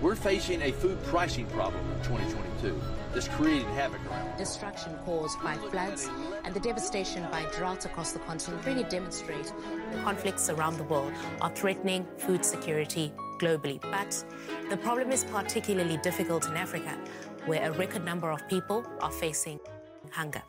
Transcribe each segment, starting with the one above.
We're facing a food pricing problem in 2022 that's creating havoc around. Destruction caused by floods and the devastation by droughts across the continent really demonstrate the conflicts around the world are threatening food security globally. But the problem is particularly difficult in Africa, where a record number of people are facing hunger.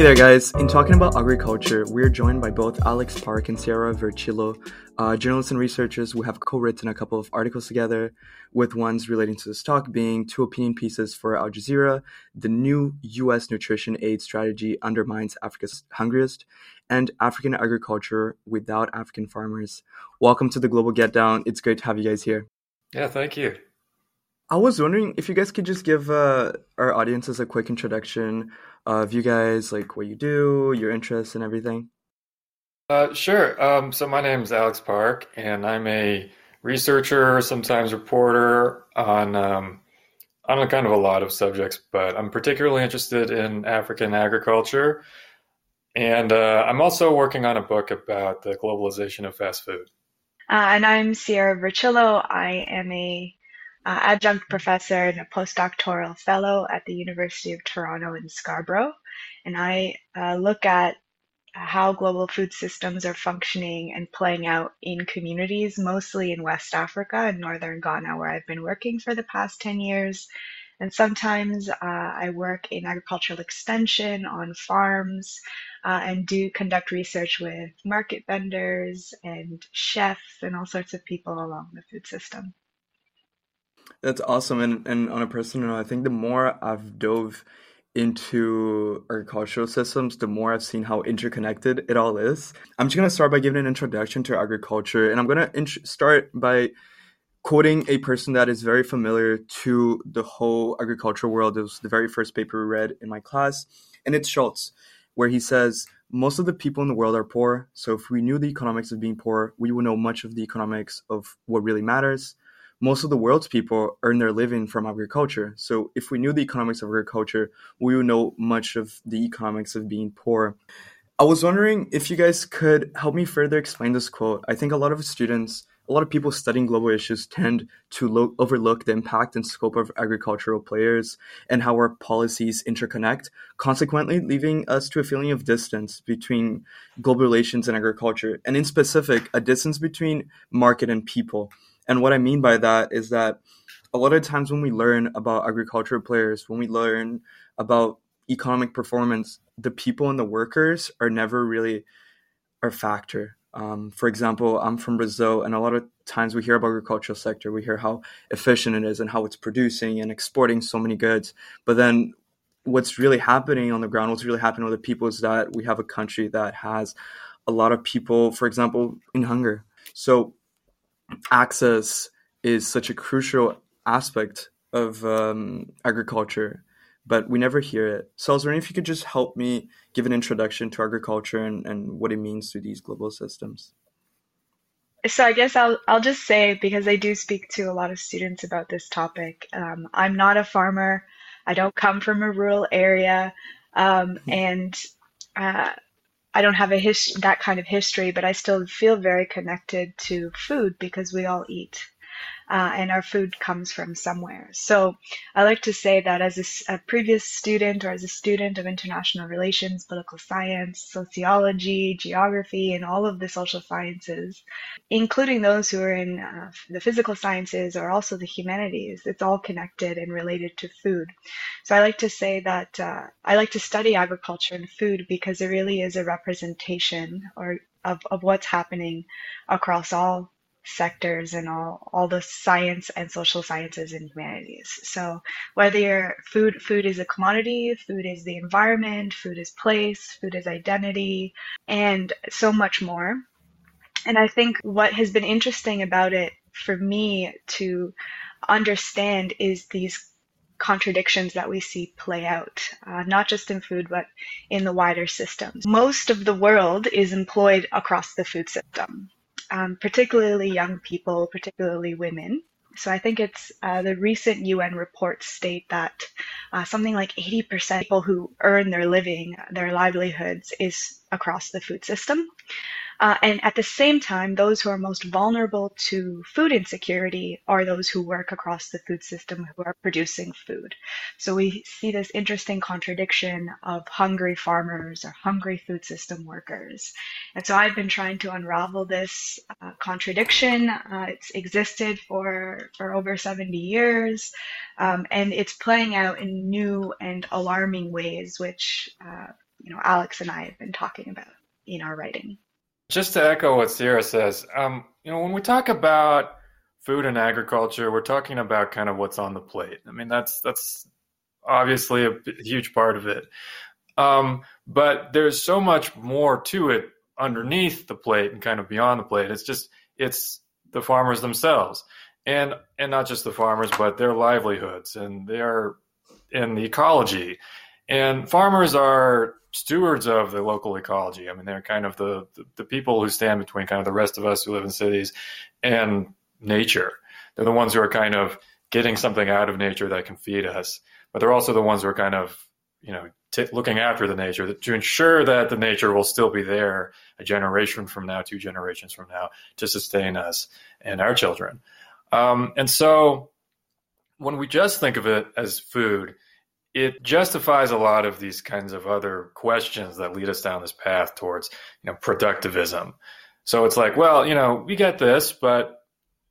Hey there, guys. In talking about agriculture, we're joined by both Alex Park and Sierra Vercillo, uh, journalists and researchers who have co written a couple of articles together, with ones relating to this talk being two opinion pieces for Al Jazeera, The New U.S. Nutrition Aid Strategy Undermines Africa's Hungriest, and African Agriculture Without African Farmers. Welcome to the Global Get Down. It's great to have you guys here. Yeah, thank you. I was wondering if you guys could just give uh, our audiences a quick introduction of you guys, like what you do, your interests, and everything. Uh, sure. Um, so my name is Alex Park, and I'm a researcher, sometimes reporter on um, on a kind of a lot of subjects, but I'm particularly interested in African agriculture, and uh, I'm also working on a book about the globalization of fast food. Uh, and I'm Sierra Vercillo. I am a adjunct professor and a postdoctoral fellow at the University of Toronto in Scarborough. And I uh, look at how global food systems are functioning and playing out in communities, mostly in West Africa and northern Ghana, where I've been working for the past 10 years. And sometimes uh, I work in agricultural extension on farms uh, and do conduct research with market vendors and chefs and all sorts of people along the food system. That's awesome. And and on a personal note, I think the more I've dove into agricultural systems, the more I've seen how interconnected it all is. I'm just gonna start by giving an introduction to agriculture, and I'm gonna int- start by quoting a person that is very familiar to the whole agricultural world. It was the very first paper we read in my class, and it's Schultz, where he says most of the people in the world are poor. So if we knew the economics of being poor, we would know much of the economics of what really matters most of the world's people earn their living from agriculture. So if we knew the economics of agriculture, we would know much of the economics of being poor. I was wondering if you guys could help me further explain this quote. I think a lot of students, a lot of people studying global issues tend to lo- overlook the impact and scope of agricultural players and how our policies interconnect, consequently leaving us to a feeling of distance between global relations and agriculture, and in specific, a distance between market and people. And what I mean by that is that a lot of times when we learn about agricultural players, when we learn about economic performance, the people and the workers are never really a factor. Um, for example, I'm from Brazil, and a lot of times we hear about agricultural sector, we hear how efficient it is and how it's producing and exporting so many goods. But then, what's really happening on the ground, what's really happening with the people, is that we have a country that has a lot of people, for example, in hunger. So access is such a crucial aspect of um, agriculture, but we never hear it. So I was wondering if you could just help me give an introduction to agriculture and, and what it means to these global systems. So I guess I'll I'll just say because I do speak to a lot of students about this topic. Um, I'm not a farmer. I don't come from a rural area, um, mm-hmm. and uh, I don't have a his- that kind of history, but I still feel very connected to food because we all eat uh, and our food comes from somewhere. So I like to say that as a, a, previous student or as a student of international relations, political science, sociology, geography, and all of the social sciences, including those who are in uh, the physical sciences or also the humanities, it's all connected and related to food. So I like to say that uh, I like to study agriculture and food because it really is a representation or of, of what's happening across all sectors and all, all the science and social sciences and humanities. So whether you're food, food is a commodity, food is the environment, food is place, food is identity, and so much more. And I think what has been interesting about it for me to understand is these contradictions that we see play out, uh, not just in food, but in the wider systems. Most of the world is employed across the food system um, particularly young people, particularly women. So I think it's uh, the recent UN reports state that uh, something like 80% of people who earn their living, their livelihoods, is across the food system. Uh, and at the same time, those who are most vulnerable to food insecurity are those who work across the food system who are producing food. So we see this interesting contradiction of hungry farmers or hungry food system workers. And so I've been trying to unravel this uh, contradiction. Uh, it's existed for, for over 70 years, um, and it's playing out in new and alarming ways, which uh, you know Alex and I have been talking about in our writing. Just to echo what Sierra says, um, you know, when we talk about food and agriculture, we're talking about kind of what's on the plate. I mean, that's that's obviously a huge part of it. Um, but there's so much more to it underneath the plate and kind of beyond the plate. It's just it's the farmers themselves, and and not just the farmers, but their livelihoods and their in the ecology. And farmers are stewards of the local ecology. I mean, they're kind of the, the, the people who stand between kind of the rest of us who live in cities and nature. They're the ones who are kind of getting something out of nature that can feed us, but they're also the ones who are kind of, you know, t- looking after the nature to ensure that the nature will still be there a generation from now, two generations from now, to sustain us and our children. Um, and so, when we just think of it as food, it justifies a lot of these kinds of other questions that lead us down this path towards you know productivism. So it's like well you know we get this but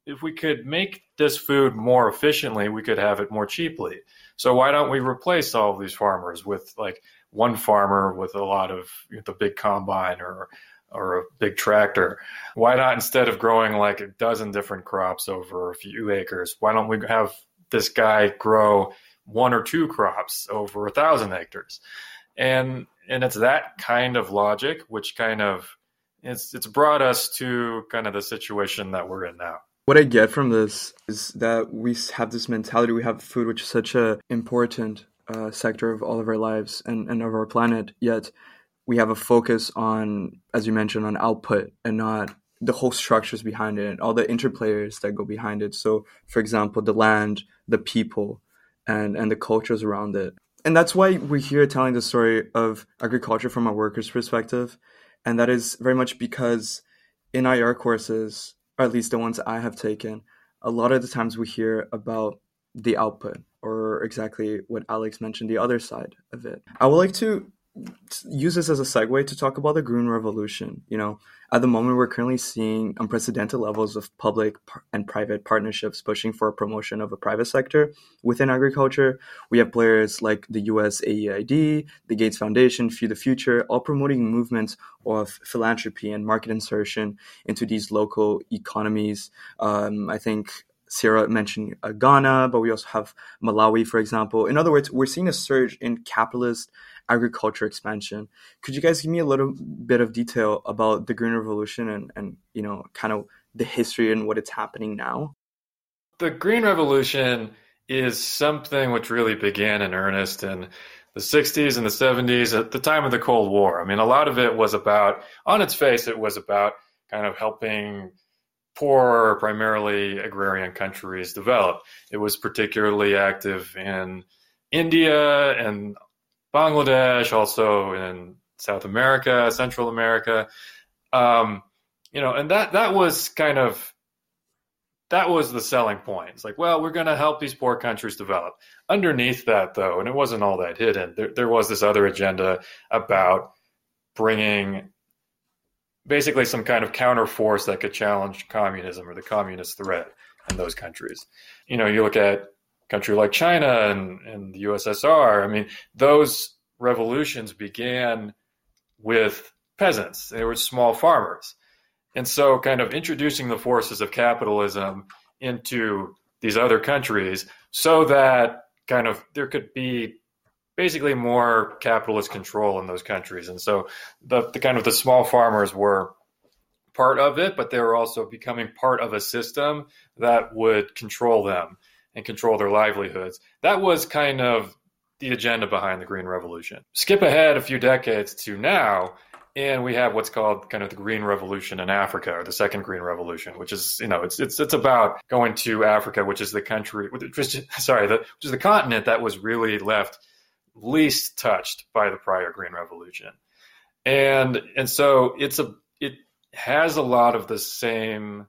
if we could make this food more efficiently we could have it more cheaply. So why don't we replace all of these farmers with like one farmer with a lot of you know, the big combine or or a big tractor? Why not instead of growing like a dozen different crops over a few acres why don't we have this guy grow one or two crops over a thousand hectares, and and it's that kind of logic which kind of it's it's brought us to kind of the situation that we're in now. What I get from this is that we have this mentality. We have food, which is such a important uh, sector of all of our lives and, and of our planet. Yet we have a focus on, as you mentioned, on output and not the whole structures behind it and all the interplayers that go behind it. So, for example, the land, the people, and and the cultures around it. And that's why we're here telling the story of agriculture from a worker's perspective. And that is very much because in IR courses, or at least the ones I have taken, a lot of the times we hear about the output or exactly what Alex mentioned, the other side of it. I would like to use this as a segue to talk about the green revolution. You know, at the moment, we're currently seeing unprecedented levels of public and private partnerships pushing for a promotion of a private sector within agriculture. We have players like the USAID, the Gates Foundation, Feed the Future, all promoting movements of philanthropy and market insertion into these local economies. Um, I think Sierra mentioned uh, Ghana, but we also have Malawi, for example. In other words, we're seeing a surge in capitalist agriculture expansion. Could you guys give me a little bit of detail about the Green Revolution and, and you know, kind of the history and what it's happening now? The Green Revolution is something which really began in earnest in the 60s and the 70s at the time of the Cold War. I mean, a lot of it was about, on its face, it was about kind of helping poor, primarily agrarian countries develop. It was particularly active in India and Bangladesh, also in South America, Central America. Um, you know, and that that was kind of that was the selling point. It's like, well, we're going to help these poor countries develop. Underneath that, though, and it wasn't all that hidden, there, there was this other agenda about bringing basically some kind of counter force that could challenge communism or the communist threat in those countries. You know, you look at country like China and, and the USSR, I mean, those revolutions began with peasants. They were small farmers. And so, kind of introducing the forces of capitalism into these other countries so that kind of there could be basically more capitalist control in those countries. And so, the, the kind of the small farmers were part of it, but they were also becoming part of a system that would control them and control their livelihoods. That was kind of the agenda behind the Green Revolution. Skip ahead a few decades to now, and we have what's called kind of the Green Revolution in Africa, or the Second Green Revolution, which is you know it's it's it's about going to Africa, which is the country, sorry, the, which is the continent that was really left least touched by the prior Green Revolution, and and so it's a it has a lot of the same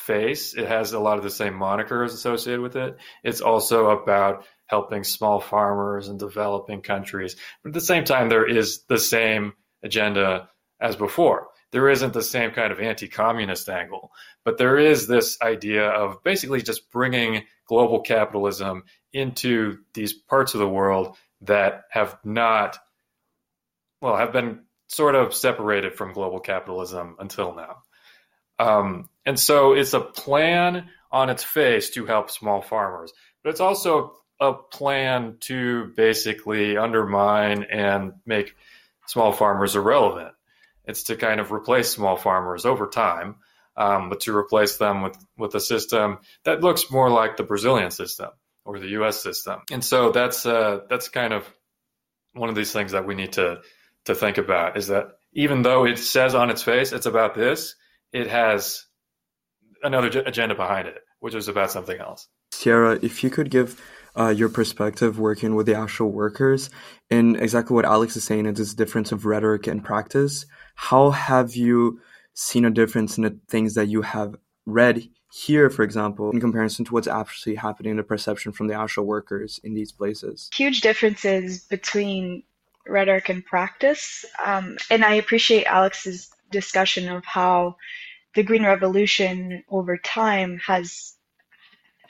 face. It has a lot of the same monikers associated with it. It's also about helping small farmers and developing countries. But at the same time, there is the same agenda as before. There isn't the same kind of anti communist angle, but there is this idea of basically just bringing global capitalism into these parts of the world that have not, well, have been sort of separated from global capitalism until now. Um, and so it's a plan on its face to help small farmers, but it's also a plan to basically undermine and make small farmers irrelevant. It's to kind of replace small farmers over time, um, but to replace them with, with a system that looks more like the Brazilian system or the U.S. system. And so that's uh, that's kind of one of these things that we need to to think about is that even though it says on its face it's about this, it has another agenda behind it, which is about something else. Sierra, if you could give uh, your perspective working with the actual workers and exactly what Alex is saying is this difference of rhetoric and practice. How have you seen a difference in the things that you have read here, for example, in comparison to what's actually happening in the perception from the actual workers in these places? Huge differences between rhetoric and practice. Um, and I appreciate Alex's discussion of how the Green Revolution over time has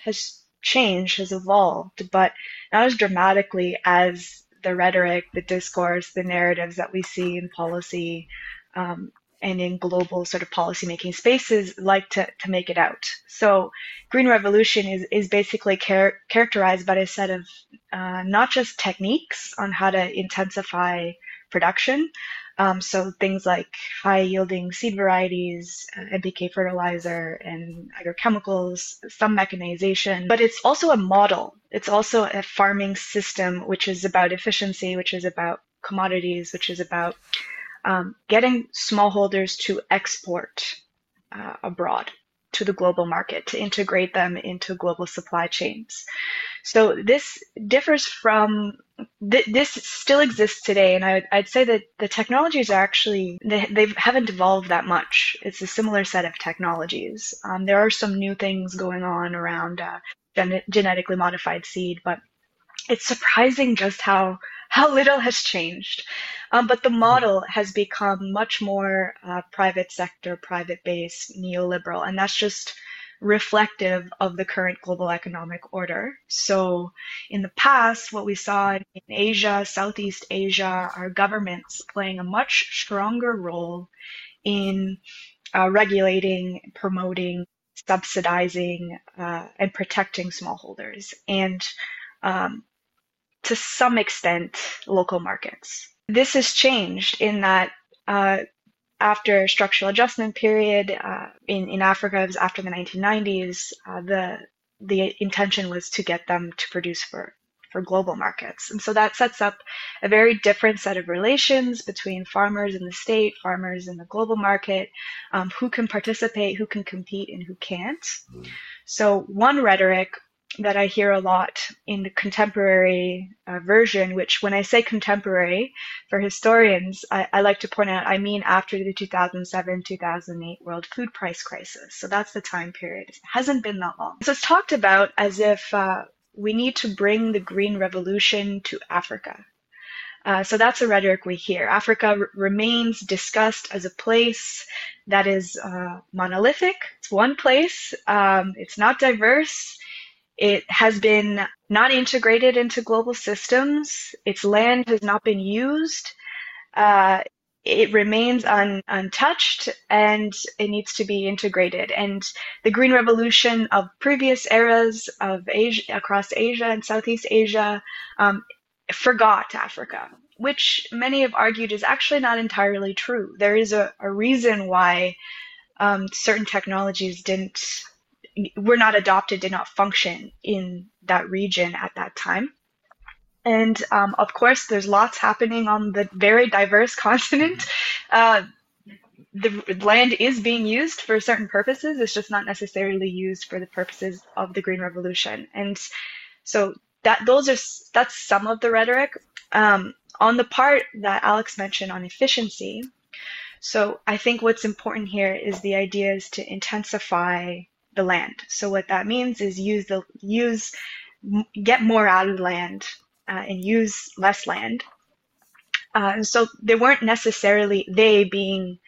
has changed, has evolved, but not as dramatically as the rhetoric, the discourse, the narratives that we see in policy um, and in global sort of policymaking spaces like to, to make it out. So Green Revolution is, is basically char- characterized by a set of uh, not just techniques on how to intensify production, um, so things like high yielding seed varieties, uh, NPK fertilizer, and agrochemicals, some mechanization, but it's also a model. It's also a farming system, which is about efficiency, which is about commodities, which is about um, getting smallholders to export uh, abroad to the global market, to integrate them into global supply chains. So this differs from th- this still exists today, and I would, I'd say that the technologies are actually they, they haven't evolved that much. It's a similar set of technologies. Um, there are some new things going on around uh, gen- genetically modified seed, but it's surprising just how how little has changed. Um, but the model has become much more uh, private sector, private based, neoliberal, and that's just reflective of the current global economic order. So, in the past, what we saw in Asia, Southeast Asia, are governments playing a much stronger role in uh, regulating, promoting, subsidizing, uh, and protecting smallholders, and um, to some extent, local markets. This has changed in that uh, after structural adjustment period uh, in in Africa, it was after the 1990s. Uh, the the intention was to get them to produce for for global markets, and so that sets up a very different set of relations between farmers in the state, farmers in the global market, um, who can participate, who can compete, and who can't. Mm. So one rhetoric that I hear a lot in the contemporary uh, version, which when I say contemporary for historians, I, I, like to point out I mean after the 2007 2008 world food price crisis. So that's the time period. It hasn't been that long. So it's talked about as if uh, we need to bring the green revolution to Africa. Uh, so that's a rhetoric we hear. Africa r- remains discussed as a place that is uh, monolithic. It's one place. Um, it's not diverse it has been not integrated into global systems. Its land has not been used. Uh, it remains un, untouched and it needs to be integrated. And the green revolution of previous eras of Asia, across Asia and Southeast Asia, um, forgot Africa, which many have argued is actually not entirely true. There is a, a reason why um, certain technologies didn't were not adopted, did not function in that region at that time. And um, of course, there's lots happening on the very diverse continent. Uh, the land is being used for certain purposes. It's just not necessarily used for the purposes of the Green Revolution. And so that those are that's some of the rhetoric. Um, on the part that Alex mentioned on efficiency, So I think what's important here is the idea is to intensify the land. So what that means is use the use get more out of land uh, and use less land. Uh, so they weren't necessarily they being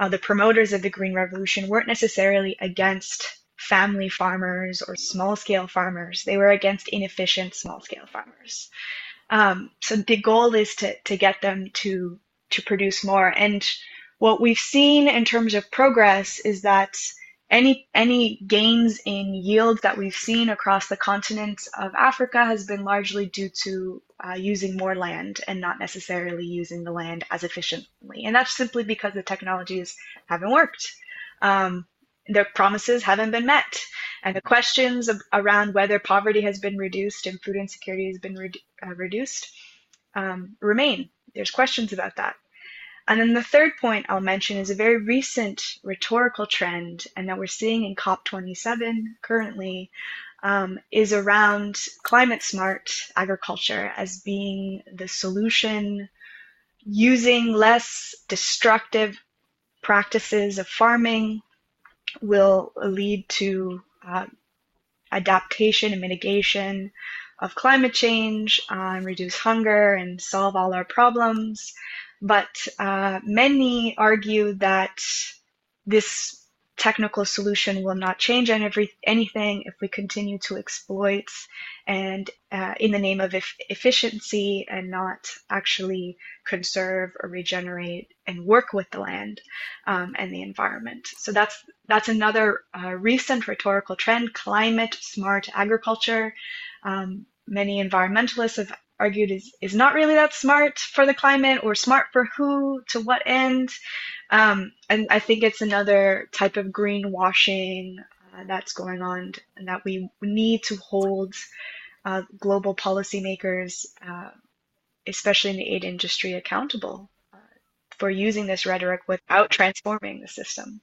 uh, the promoters of the green revolution weren't necessarily against family farmers or small scale farmers. They were against inefficient small scale farmers. Um, so the goal is to to get them to to produce more. And what we've seen in terms of progress is that any any gains in yield that we've seen across the continent of Africa has been largely due to uh, using more land and not necessarily using the land as efficiently, and that's simply because the technologies haven't worked. Um, their promises haven't been met, and the questions of, around whether poverty has been reduced and food insecurity has been re- uh, reduced um, remain. There's questions about that. And then the third point I'll mention is a very recent rhetorical trend, and that we're seeing in COP27 currently, um, is around climate smart agriculture as being the solution, using less destructive practices of farming will lead to uh, adaptation and mitigation of climate change, uh, and reduce hunger and solve all our problems. But uh, many argue that this technical solution will not change every, anything if we continue to exploit and uh, in the name of e- efficiency and not actually conserve or regenerate and work with the land um, and the environment. So that's that's another uh, recent rhetorical trend: climate smart agriculture. Um, many environmentalists have argued is, is not really that smart for the climate or smart for who, to what end. Um, and I think it's another type of greenwashing uh, that's going on and that we need to hold uh, global policymakers, uh, especially in the aid industry, accountable uh, for using this rhetoric without transforming the system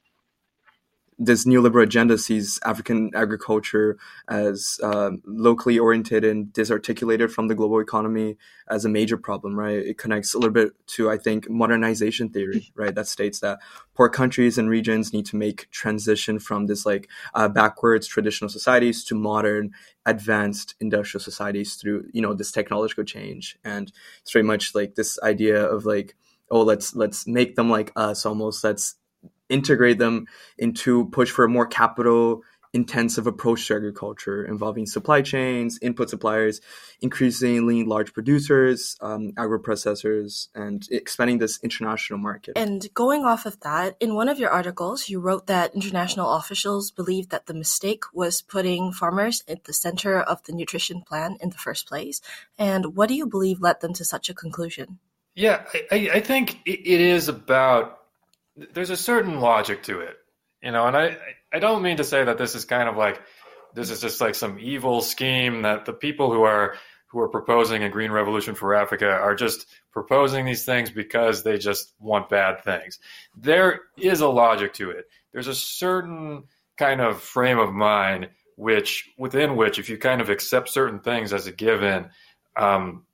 this neoliberal agenda sees African agriculture as uh, locally oriented and disarticulated from the global economy as a major problem, right? It connects a little bit to, I think, modernization theory, right? That states that poor countries and regions need to make transition from this like uh, backwards traditional societies to modern, advanced industrial societies through, you know, this technological change. And it's very much like this idea of like, oh, let's let's make them like us almost. Let's integrate them into push for a more capital intensive approach to agriculture involving supply chains, input suppliers, increasingly large producers, um, agro processors, and expanding this international market. And going off of that, in one of your articles, you wrote that international officials believed that the mistake was putting farmers at the center of the nutrition plan in the first place. And what do you believe led them to such a conclusion? Yeah, I, I think it is about there's a certain logic to it, you know, and I I don't mean to say that this is kind of like this is just like some evil scheme that the people who are who are proposing a green revolution for Africa are just proposing these things because they just want bad things. There is a logic to it. There's a certain kind of frame of mind which within which if you kind of accept certain things as a given, um,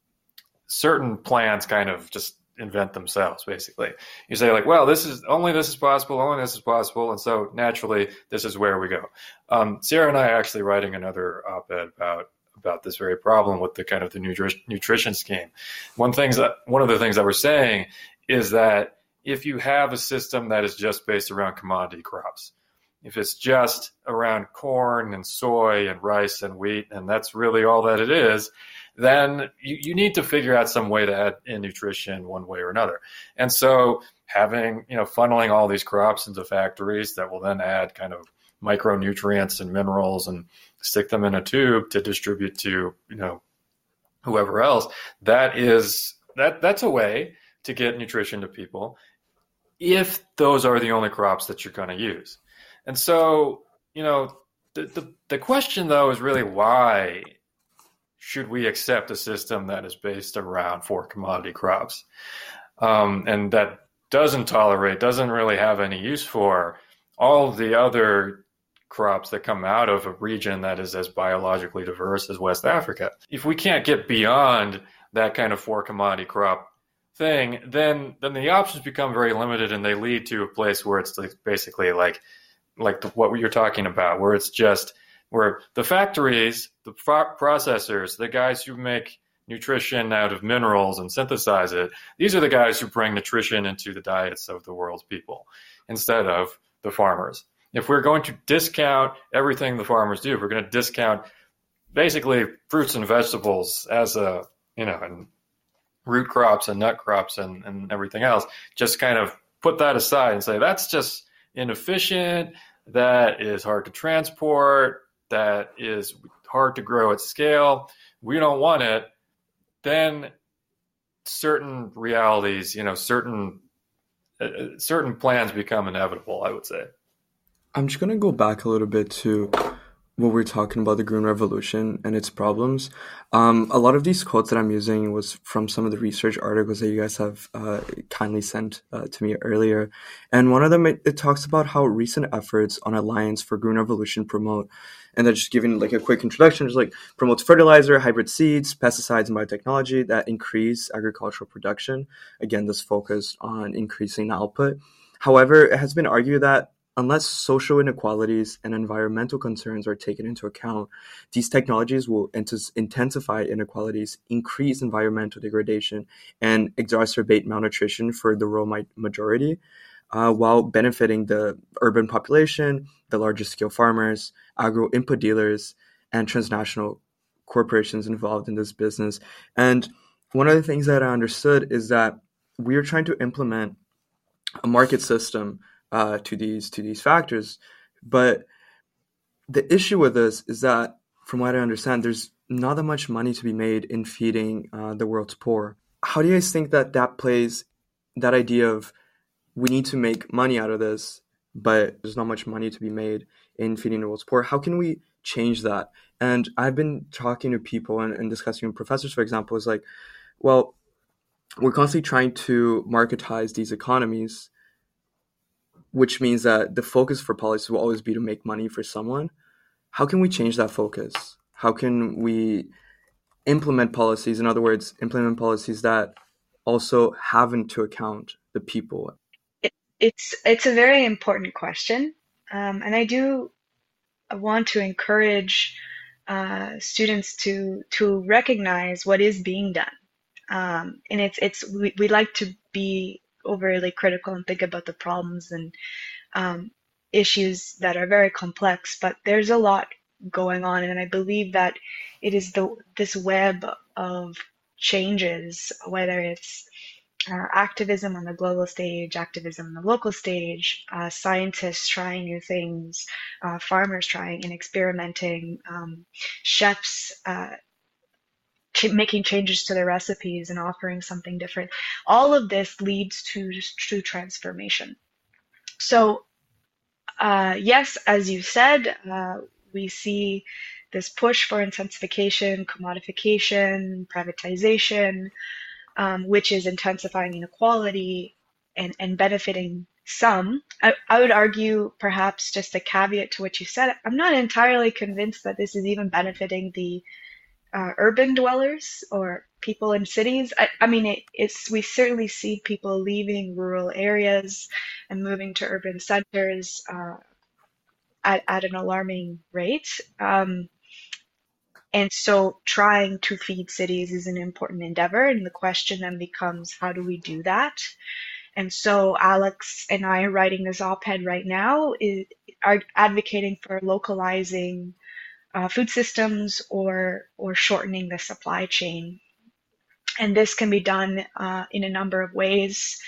certain plans kind of just invent themselves basically. You say like well this is only this is possible only this is possible and so naturally this is where we go. Um, sarah and i are actually writing another op-ed about about this very problem with the kind of the nutri- nutrition scheme. One things that one of the things that we're saying is that if you have a system that is just based around commodity crops if it's just around corn and soy and rice and wheat and that's really all that it is then you, you need to figure out some way to add in nutrition one way or another. And so having, you know, funneling all these crops into factories that will then add kind of micronutrients and minerals and stick them in a tube to distribute to, you know, whoever else, that is that that's a way to get nutrition to people if those are the only crops that you're going to use. And so, you know, the, the, the question though is really why should we accept a system that is based around four commodity crops um, and that doesn't tolerate, doesn't really have any use for all the other crops that come out of a region that is as biologically diverse as West Africa. If we can't get beyond that kind of four commodity crop thing, then then the options become very limited, and they lead to a place where it's like basically like like the, what you're talking about, where it's just where the factories, the processors, the guys who make nutrition out of minerals and synthesize it, these are the guys who bring nutrition into the diets of the world's people instead of the farmers. If we're going to discount everything the farmers do, we're going to discount basically fruits and vegetables as a, you know, and root crops and nut crops and, and everything else, just kind of put that aside and say that's just inefficient, that is hard to transport, that is hard to grow at scale. We don't want it. Then certain realities, you know, certain uh, uh certain plans become inevitable. I would say. I'm just gonna go back a little bit to what we're talking about the green revolution and its problems um, a lot of these quotes that i'm using was from some of the research articles that you guys have uh, kindly sent uh, to me earlier and one of them it, it, talks about how recent efforts on alliance for green revolution promote and then just giving like a quick introduction just like promotes fertilizer hybrid seeds pesticides and biotechnology that increase agricultural production. Again this focused on increasing the output. However it has been argued that Unless social inequalities and environmental concerns are taken into account, these technologies will intensify inequalities, increase environmental degradation, and exacerbate malnutrition for the rural majority, uh, while benefiting the urban population, the larger scale farmers, agro input dealers, and transnational corporations involved in this business. And one of the things that I understood is that we are trying to implement a market system uh, to these to these factors. But the issue with this is that, from what I understand, there's not that much money to be made in feeding uh, the world's poor. How do you guys think that that plays that idea of we need to make money out of this, but there's not much money to be made in feeding the world's poor? How can we change that? And I've been talking to people and, and discussing with professors, for example, is like, well, we're constantly trying to marketize these economies which means that the focus for policy will always be to make money for someone. How can we change that focus? How can we implement policies, in other words, implement policies that also have into account the people? It, it's it's a very important question, um, and I do want to encourage uh, students to to recognize what is being done. Um, and it's it's we, we like to be overly critical and think about the problems and um, issues that are very complex. But there's a lot going on, and I believe that it is the this web of changes, whether it's uh, activism on the global stage, activism on the local stage, uh, scientists trying new things, uh, farmers trying and experimenting, um, chefs uh, making changes to their recipes and offering something different. All of this leads to true transformation. So, uh, yes, as you said, uh, we see this push for intensification, commodification, privatization, um, which is intensifying inequality and, and benefiting some. I, I, would argue, perhaps just a caveat to what you said, I'm not entirely convinced that this is even benefiting the uh, urban dwellers or people in cities. I, I mean, it, it's we certainly see people leaving rural areas and moving to urban centers uh, at, at an alarming rate. Um, and so trying to feed cities is an important endeavor. And the question then becomes how do we do that? And so Alex and I are writing this op ed right now, is, are advocating for localizing uh, food systems or or shortening the supply chain. And this can be done uh, in a number of ways.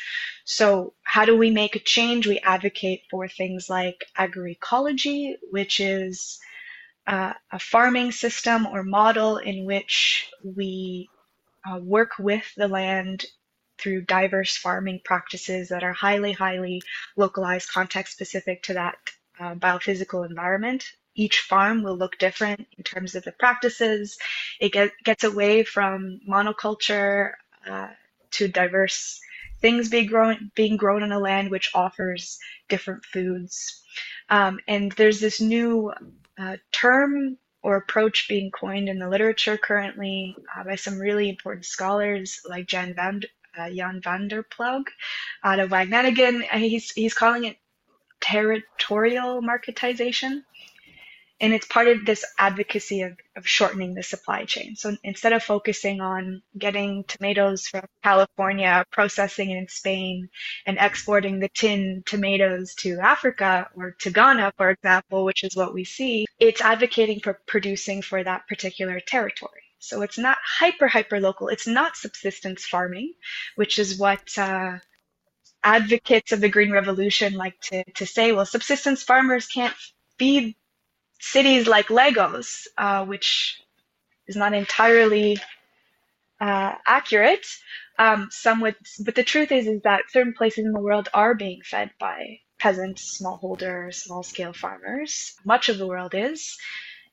So, how do we make a change? We advocate for things like agroecology, which is uh, a farming system or model in which we uh, work with the land through diverse farming practices that are highly, highly localized, context specific to that uh, biophysical environment each farm will look different in terms of the practices. It get, gets away from monoculture uh, to diverse things being grown being grown on a land which offers different foods. Um, and there's this new uh, term or approach being coined in the literature currently uh, by some really important scholars like Jan Van, uh, Jan van der Ploeg out of Wageningen. He's, he's calling it territorial marketization and it's part of this advocacy of, of shortening the supply chain. So instead of focusing on getting tomatoes from California, processing in Spain, and exporting the tin tomatoes to Africa or to Ghana, for example, which is what we see, it's advocating for producing for that particular territory. So it's not hyper, hyper local. It's not subsistence farming, which is what uh, advocates of the Green Revolution like to, to say. Well, subsistence farmers can't feed cities like Lagos, uh, which is not entirely uh, accurate. Um, some would, but the truth is, is that certain places in the world are being fed by peasants, smallholder, small-scale farmers. Much of the world is,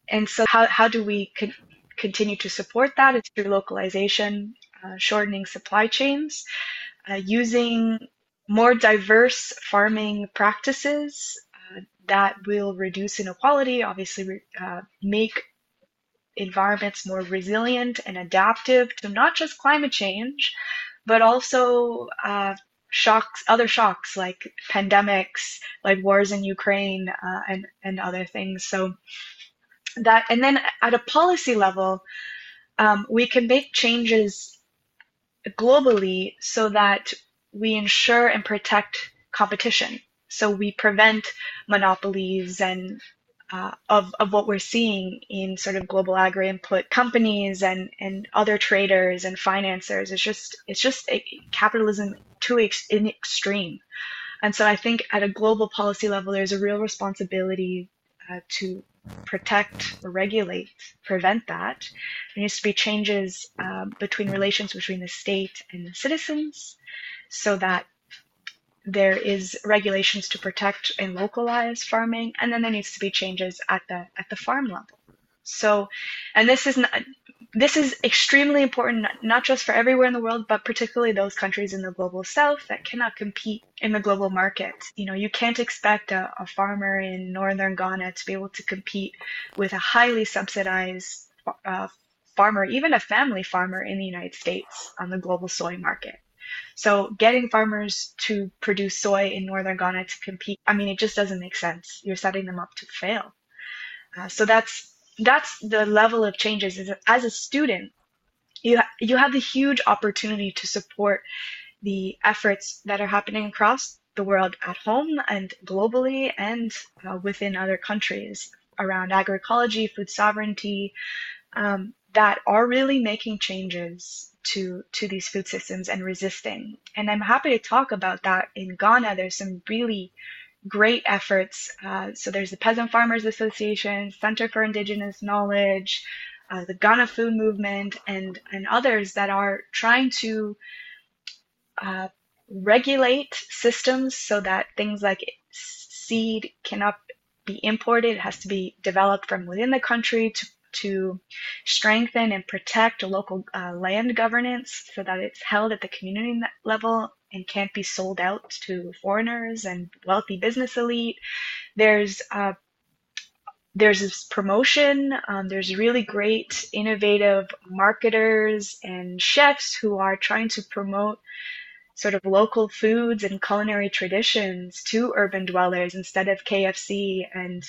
and so how how do we con- continue to support that? It's through localization, uh, shortening supply chains, uh, using more diverse farming practices that will reduce inequality, obviously uh, make environments more resilient and adaptive to not just climate change, but also uh, shocks, other shocks like pandemics, like wars in Ukraine, uh, and and other things. So that, and then at a policy level, um, we can make changes globally so that we ensure and protect competition. So we prevent monopolies and uh, of, of what we're seeing in sort of global agri input companies and, and other traders and financiers. It's just it's just a, capitalism to ex, extreme. And so I think at a global policy level, there's a real responsibility uh, to protect regulate, prevent that. There needs to be changes um, between relations between the state and the citizens so that there is regulations to protect and localize farming, and then there needs to be changes at the at the farm level. So, and this is not, this is extremely important, not just for everywhere in the world, but particularly those countries in the global south that cannot compete in the global market. You know, you can't expect a, a farmer in northern Ghana to be able to compete with a highly subsidized uh, farmer, even a family farmer in the United States on the global soy market. So getting farmers to produce soy in northern Ghana to compete, I mean, it just doesn't make sense. You're setting them up to fail. Uh, so that's that's the level of changes. As a student, you ha- you have the huge opportunity to support the efforts that are happening across the world at home and globally and uh, within other countries around agroecology, food sovereignty, um, that are really making changes to to these food systems and resisting. And I'm happy to talk about that in Ghana. There's some really great efforts. Uh, so there's the Peasant Farmers Association, Center for Indigenous Knowledge, uh, the Ghana Food Movement, and and others that are trying to uh, regulate systems so that things like seed cannot be imported. It has to be developed from within the country to to strengthen and protect local uh, land governance so that it's held at the community level and can't be sold out to foreigners and wealthy business elite. There's uh, there's this promotion. Um, there's really great, innovative marketers and chefs who are trying to promote sort of local foods and culinary traditions to urban dwellers instead of KFC and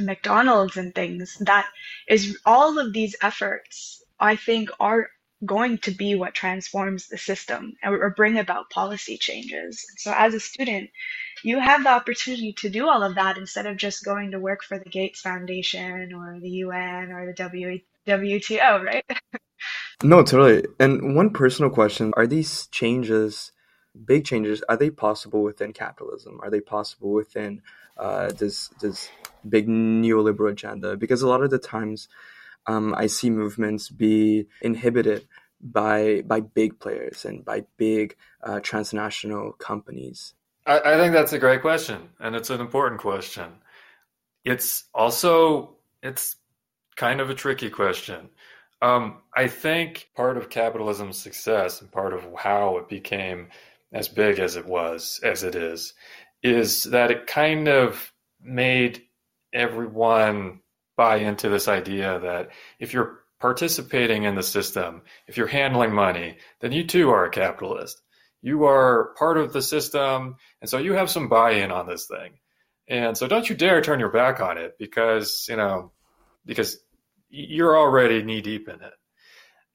McDonald's and things, that is all of these efforts, I think, are going to be what transforms the system or bring about policy changes. So as a student, you have the opportunity to do all of that instead of just going to work for the Gates Foundation or the UN or the WTO, right? no, totally. And one personal question, are these changes, big changes, are they possible within capitalism? Are they possible within uh, this this big neoliberal agenda because a lot of the times um, I see movements be inhibited by by big players and by big uh, transnational companies. I, I think that's a great question, and it's an important question. It's also it's kind of a tricky question. Um, I think part of capitalism's success and part of how it became as big as it was, as it is, is that it kind of made everyone buy into this idea that if you're participating in the system, if you're handling money, then you too are a capitalist. You are part of the system, and so you have some buy-in on this thing. And so don't you dare turn your back on it because, you know, because you're already knee deep in it.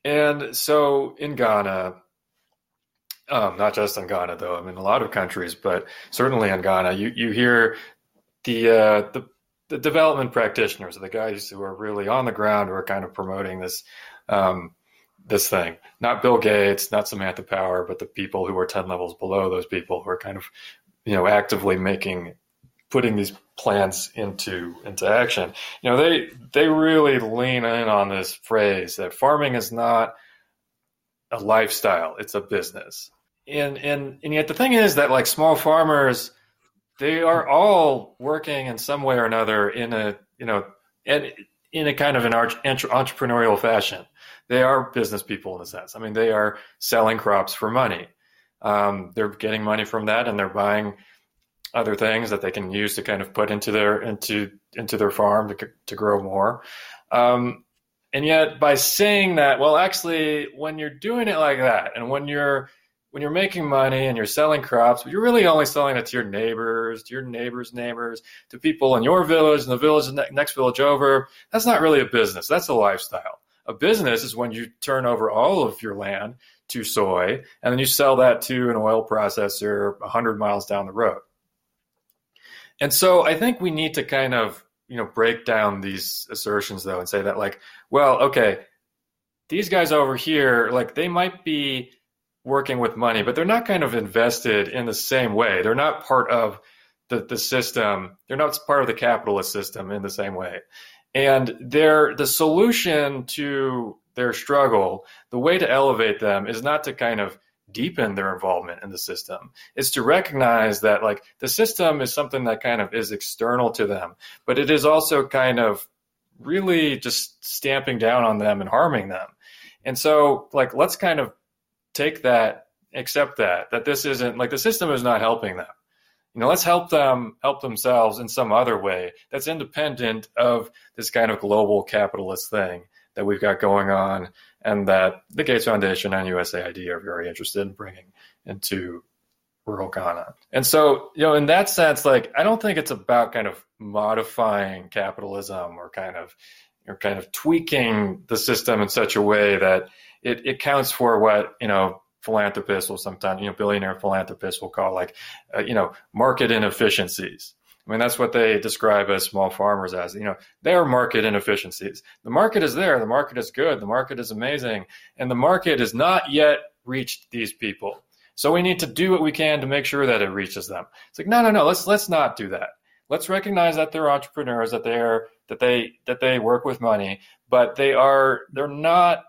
And so in Ghana, um, not just in Ghana though, I mean a lot of countries, but certainly in Ghana, you, you hear the, uh, the the development practitioners, the guys who are really on the ground, who are kind of promoting this um, this thing. Not Bill Gates, not Samantha Power, but the people who are ten levels below those people who are kind of you know actively making putting these plans into into action. You know, they they really lean in on this phrase that farming is not a lifestyle; it's a business. And and and yet the thing is that like small farmers, they are all working in some way or another in a you know and in a kind of an entrepreneurial fashion. They are business people in a sense. I mean, they are selling crops for money. Um, they're getting money from that, and they're buying other things that they can use to kind of put into their into into their farm to to grow more. Um, and yet, by saying that, well, actually, when you're doing it like that, and when you're when you're making money and you're selling crops, but you're really only selling it to your neighbors, to your neighbors' neighbors, to people in your village and the village next village over. That's not really a business. That's a lifestyle. A business is when you turn over all of your land to soy and then you sell that to an oil processor 100 miles down the road. And so I think we need to kind of, you know, break down these assertions though and say that like, well, okay, these guys over here, like they might be working with money, but they're not kind of invested in the same way. They're not part of the, the system. They're not part of the capitalist system in the same way. And they're the solution to their struggle, the way to elevate them is not to kind of deepen their involvement in the system. It's to recognize that like the system is something that kind of is external to them, but it is also kind of really just stamping down on them and harming them. And so like let's kind of take that, accept that, that this isn't like the system is not helping them. You know, let's help them help themselves in some other way that's independent of this kind of global capitalist thing that we've got going on and that the Gates Foundation and USAID are very interested in bringing into rural Ghana. And so, you know, in that sense, like I don't think it's about kind of modifying capitalism or kind of or kind of tweaking the system in such a way that it, it counts for what, you know, philanthropists will sometimes, you know, billionaire philanthropists will call like, uh, you know, market inefficiencies. I mean, that's what they describe as small farmers as. You know, they are market inefficiencies. The market is there. The market is good. The market is amazing. And the market has not yet reached these people. So we need to do what we can to make sure that it reaches them. It's like, no, no, no, let's let's not do that. Let's recognize that they're entrepreneurs, that they are that they that they work with money, but they are they're not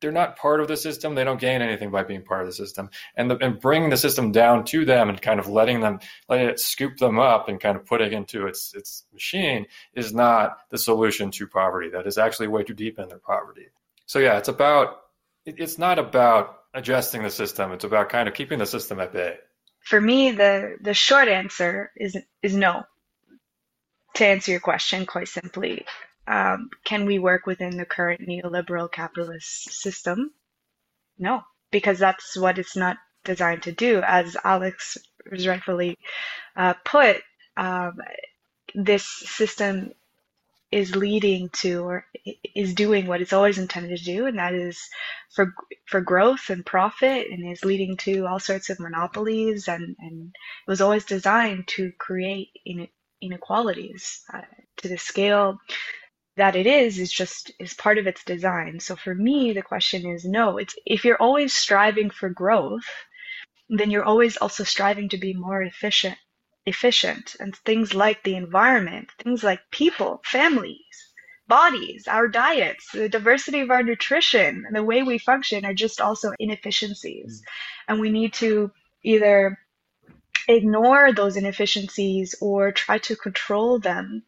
they're not part of the system. They don't gain anything by being part of the system. And, the, and bringing the system down to them and kind of letting them, letting it scoop them up and kind of put it into its, its machine is not the solution to poverty. That is actually way too deep in their poverty. So yeah, it's about, it's not about adjusting the system. It's about kind of keeping the system at bay. For me, the, the short answer is, is no. To answer your question quite simply, um, can we work within the current neoliberal capitalist system? No, because that's what it's not designed to do. As Alex was rightfully uh, put, um, this system is leading to or is doing what it's always intended to do, and that is for for growth and profit, and is leading to all sorts of monopolies, and, and it was always designed to create inequalities uh, to the scale that it is is just is part of its design. So for me, the question is no. It's if you're always striving for growth, then you're always also striving to be more efficient efficient and things like the environment things like people families bodies our diets the diversity of our nutrition and the way we function are just also inefficiencies mm. and we need to either ignore those inefficiencies or try to control them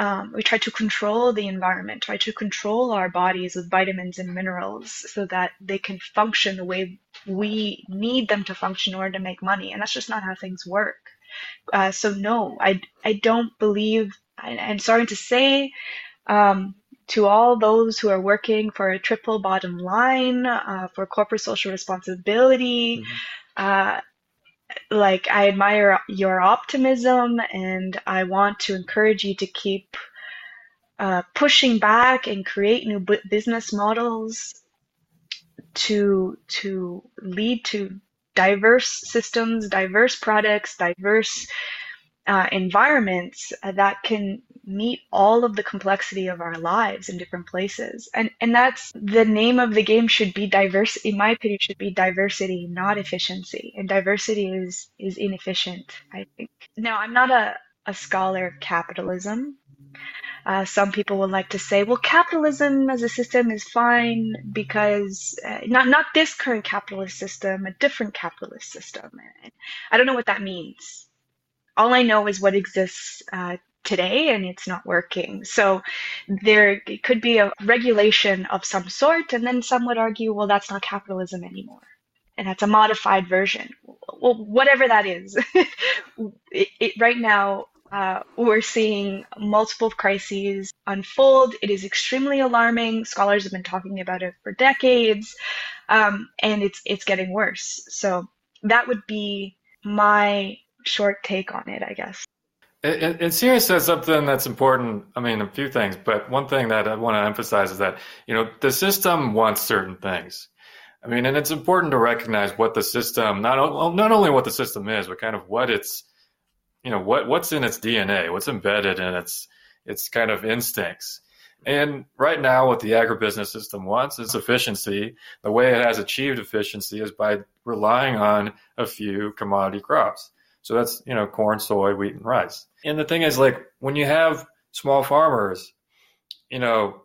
um, we try to control the environment, try to control our bodies with vitamins and minerals so that they can function the way we need them to function in order to make money. And that's just not how things work. Uh, so no, I, I don't believe, I, am sorry to say, um, to all those who are working for a triple bottom line, uh, for corporate social responsibility, mm-hmm. uh, like I admire your optimism and I want to encourage you to keep uh, pushing back and create new business models to to lead to diverse systems, diverse products, diverse uh, environments that can meet all of the complexity of our lives in different places. And and that's the name of the game should be diverse in my opinion should be diversity, not efficiency. And diversity is is inefficient, I think. Now I'm not a, a scholar of capitalism. Uh, some people would like to say, well, capitalism as a system is fine because uh, not not this current capitalist system, a different capitalist system. I don't know what that means. All I know is what exists uh, today, and it's not working. So there could be a regulation of some sort, and then some would argue, well, that's not capitalism anymore and that's a modified version. Well, whatever that is, it, it, right now uh, we're seeing multiple crises unfold. It is extremely alarming. Scholars have been talking about it for decades, um, and it's it's getting worse. So that would be my short take on it, I guess. And, and Sierra says something that's important. I mean, a few things, but one thing that I want to emphasize is that you know the system wants certain things. I mean, and it's important to recognize what the system not not only what the system is, but kind of what it's you know what what's in its DNA, what's embedded in its its kind of instincts. And right now, what the agribusiness system wants is efficiency. The way it has achieved efficiency is by relying on a few commodity crops. So that's you know corn, soy, wheat, and rice. And the thing is, like when you have small farmers, you know,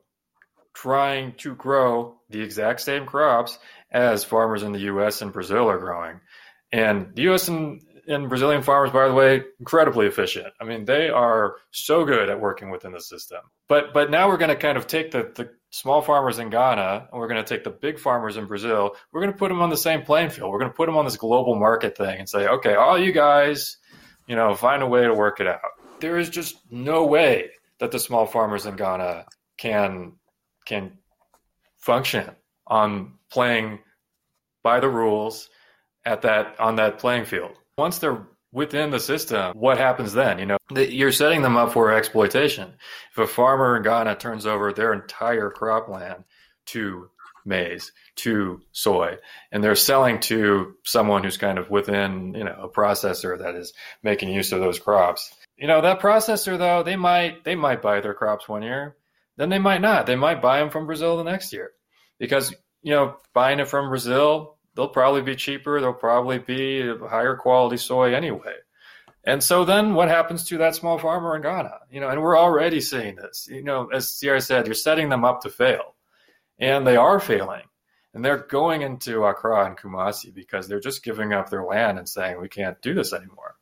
trying to grow the exact same crops as farmers in the U.S. and Brazil are growing, and the U.S. and and Brazilian farmers, by the way, incredibly efficient. I mean, they are so good at working within the system. But but now we're going to kind of take the, the small farmers in Ghana and we're going to take the big farmers in Brazil. We're going to put them on the same playing field. We're going to put them on this global market thing and say, okay, all you guys, you know, find a way to work it out. There is just no way that the small farmers in Ghana can can function on playing by the rules at that on that playing field once they're within the system, what happens then? You know, you're setting them up for exploitation. If a farmer in Ghana turns over their entire cropland to maize, to soy, and they're selling to someone who's kind of within, you know, a processor that is making use of those crops. You know, that processor though, they might they might buy their crops one year, then they might not. They might buy them from Brazil the next year. Because, you know, buying it from Brazil they'll probably be cheaper. They'll probably be higher quality soy anyway. And so then what happens to that small farmer in Ghana? You know, and we're already seeing this. You know, as Sierra said, you're setting them up to fail. And they are failing. And they're going into Accra and Kumasi because they're just giving up their land and saying, we can't do this anymore.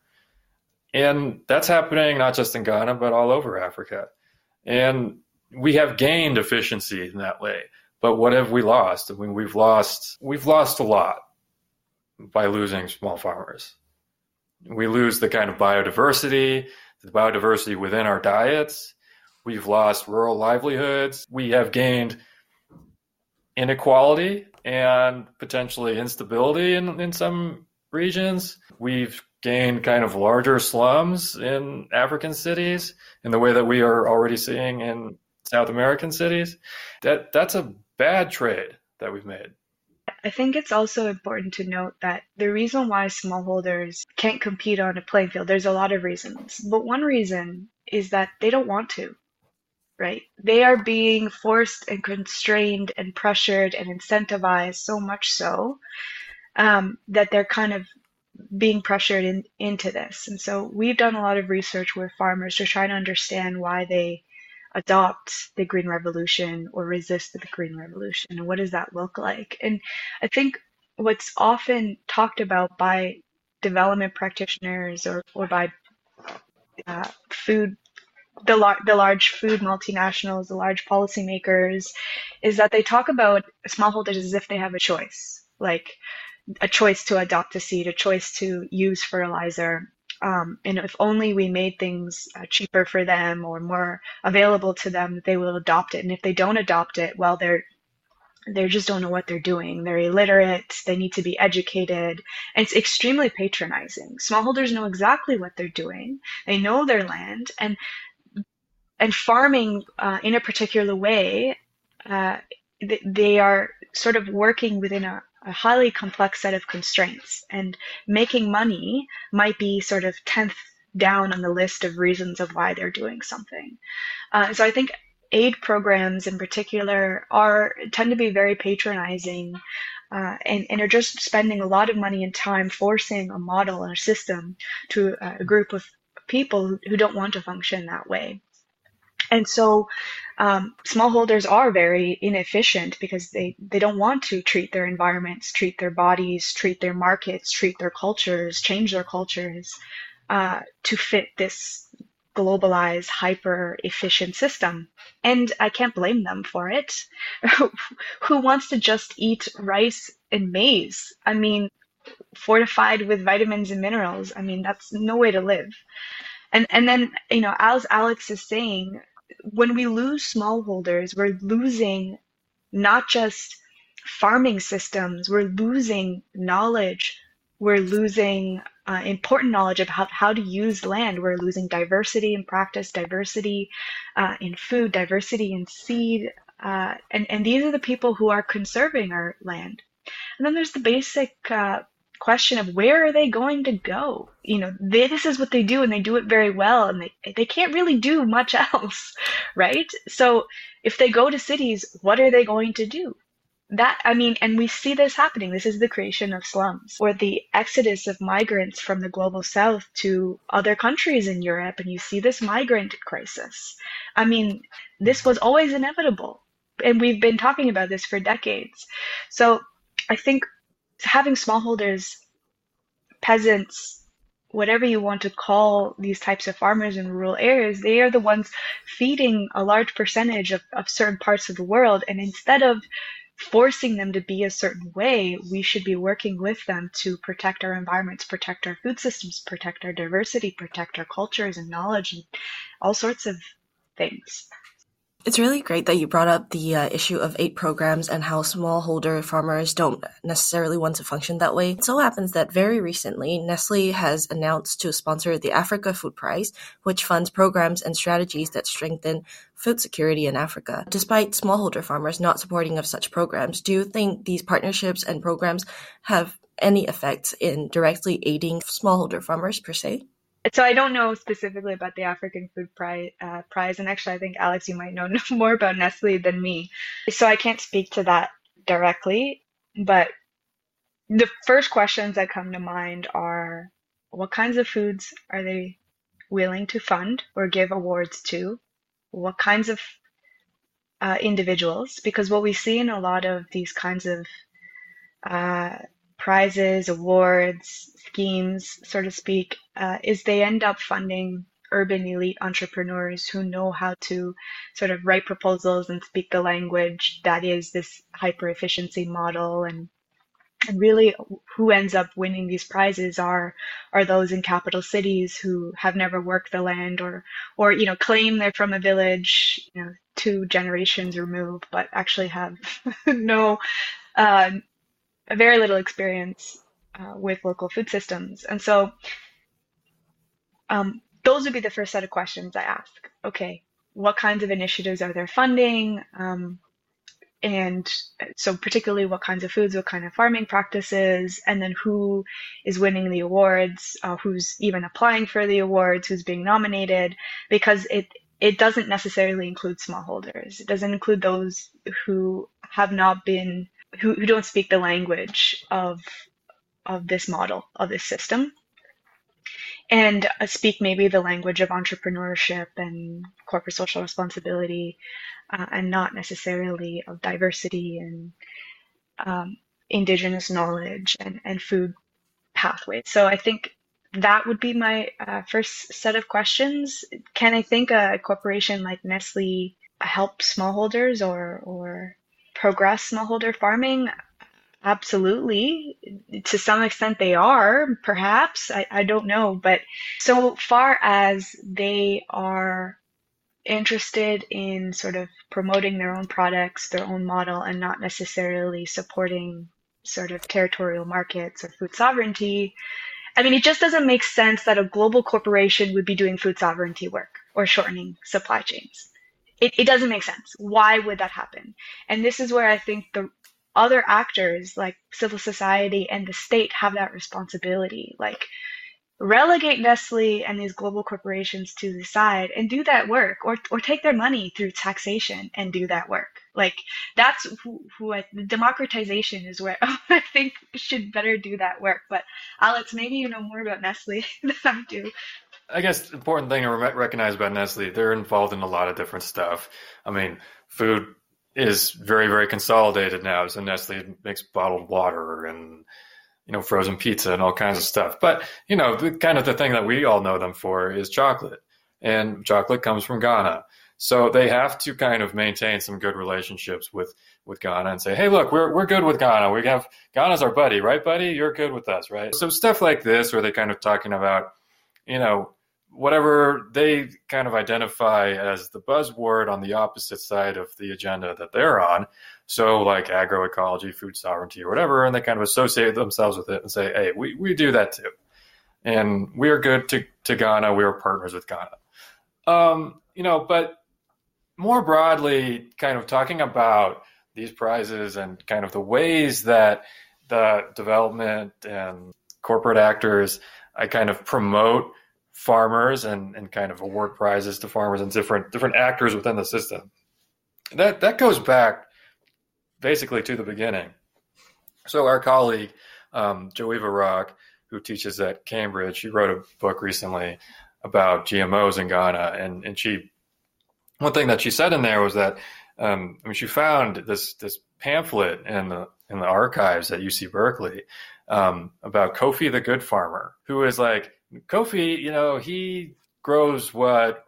And that's happening not just in Ghana, but all over Africa. And we have gained efficiency in that way. But what have we lost? I mean, we've lost we've lost a lot by losing small farmers. We lose the kind of biodiversity, the biodiversity within our diets. We've lost rural livelihoods. We have gained inequality and potentially instability in, in some regions. We've gained kind of larger slums in African cities in the way that we are already seeing in South American cities. That that's a bad trade that we've made. I think it's also important to note that the reason why smallholders can't compete on a playing field, there's a lot of reasons. But one reason is that they don't want to, right? They are being forced and constrained and pressured and incentivized so much so um, that they're kind of being pressured in, into this. And so we've done a lot of research with farmers to try to understand why they adopt the green revolution or resist the green revolution and what does that look like? And i think what's often talked about by development practitioners or, or by uh, food the, lar- the large food multinationals the large policymakers is that they talk about smallholders as if they have a choice like a choice to adopt a seed a choice to use fertilizer um, and if only we made things uh, cheaper for them or more available to them, they will adopt it. And if they don't adopt it, well, they're they just don't know what they're doing. They're illiterate. They need to be educated. And it's extremely patronizing. Smallholders know exactly what they're doing. They know their land, and and farming uh, in a particular way, uh, they are sort of working within a, a highly complex set of constraints. And making money might be sort of tenth down on the list of reasons of why they're doing something. Uh, so I think aid programs in particular are tend to be very patronizing uh, and, and are just spending a lot of money and time forcing a model and a system to a group of people who don't want to function that way. And so um, smallholders are very inefficient because they, they don't want to treat their environments, treat their bodies, treat their markets, treat their cultures, change their cultures uh, to fit this globalized, hyper efficient system. And I can't blame them for it. Who wants to just eat rice and maize? I mean, fortified with vitamins and minerals. I mean, that's no way to live. And and then, you know, as Alex is saying, when we lose smallholders, we're losing not just farming systems, we're losing knowledge, we're losing uh, important knowledge of how, how to use land. We're losing diversity in practice, diversity uh, in food, diversity in seed. Uh, and, and these are the people who are conserving our land. And then there's the basic uh, question of where are they going to go? You know, they, this is what they do and they do it very well and they, they can't really do much else, right? So if they go to cities, what are they going to do? that i mean and we see this happening this is the creation of slums or the exodus of migrants from the global south to other countries in europe and you see this migrant crisis i mean this was always inevitable and we've been talking about this for decades so i think having smallholders peasants whatever you want to call these types of farmers in rural areas, they are the ones feeding a large percentage of, of certain parts of the world. And instead of forcing them to be a certain way, we should be working with them to protect our environments, protect our food systems, protect our diversity, protect our cultures and knowledge, and all sorts of things. It's really great that you brought up the uh, issue of aid programs and how smallholder farmers don't necessarily want to function that way. It so happens that very recently, Nestle has announced to sponsor the Africa Food Prize, which funds programs and strategies that strengthen food security in Africa. Despite smallholder farmers not supporting of such programs, do you think these partnerships and programs have any effect in directly aiding smallholder farmers per se? So I don't know specifically about the African Food Prize, uh, Prize, and actually, I think Alex, you might know more about Nestle than me, so I can't speak to that directly. But the first questions that come to mind are: What kinds of foods are they willing to fund or give awards to? What kinds of uh, individuals? Because what we see in a lot of these kinds of uh, prizes, awards, schemes, so to speak, uh, is they end up funding urban elite entrepreneurs who know how to sort of write proposals and speak the language that is this hyper efficiency model. And and really who ends up winning these prizes are are those in capital cities who have never worked the land or or you know claim they're from a village you know two generations removed but actually have no uh, very little experience uh, with local food systems and so um, those would be the first set of questions I ask. Okay, what kinds of initiatives are there funding? Um, and so particularly what kinds of foods, what kind of farming practices, and then who is winning the awards, uh, who's even applying for the awards, who's being nominated, because it it doesn't necessarily include smallholders. It doesn't include those who have not been who, who don't speak the language of of this model of this system and uh, speak maybe the language of entrepreneurship and corporate social responsibility uh, and not necessarily of diversity and um, indigenous knowledge and, and food pathways. So I think that would be my uh, first set of questions. Can I think a corporation like Nestle help smallholders or, or progress smallholder farming? absolutely. To some extent, they are, perhaps. I, I don't know. But so far as they are interested in sort of promoting their own products, their own model, and not necessarily supporting sort of territorial markets or food sovereignty. I mean, it just doesn't make sense that a global corporation would be doing food sovereignty work or shortening supply chains. It, it doesn't make sense. Why would that happen? And this is where I think the other actors like civil society and the state have that responsibility. Like, relegate Nestle and these global corporations to the side and do that work or, or take their money through taxation and do that work. Like that's who, who I, democratization is where I think should better do that work. But Alex, maybe you know more about Nestle than I do. I guess important thing to re- recognize about Nestle, they're involved in a lot of different stuff. I mean, food is very, very consolidated now. So Nestle makes bottled water and you know, frozen pizza and all kinds of stuff. But, you know, the kind of the thing that we all know them for is chocolate. And chocolate comes from Ghana. So they have to kind of maintain some good relationships with, with Ghana and say, hey, look, we're, we're good with Ghana. We have Ghana's our buddy, right, buddy? You're good with us, right? So stuff like this, where they're kind of talking about, you know, whatever they kind of identify as the buzzword on the opposite side of the agenda that they're on. So, like agroecology, food sovereignty, or whatever, and they kind of associate themselves with it and say, hey, we, we do that too. And we're good to, to Ghana. We are partners with Ghana. Um, you know, but more broadly, kind of talking about these prizes and kind of the ways that the development and corporate actors I kind of promote farmers and, and kind of award prizes to farmers and different different actors within the system. That that goes back basically to the beginning. So our colleague um, Joeva Rock, who teaches at Cambridge, she wrote a book recently about GMOs in Ghana, and and she one thing that she said in there was that um, I mean she found this this pamphlet in the in the archives at UC Berkeley um, about Kofi the Good Farmer, who is like Kofi, you know, he grows what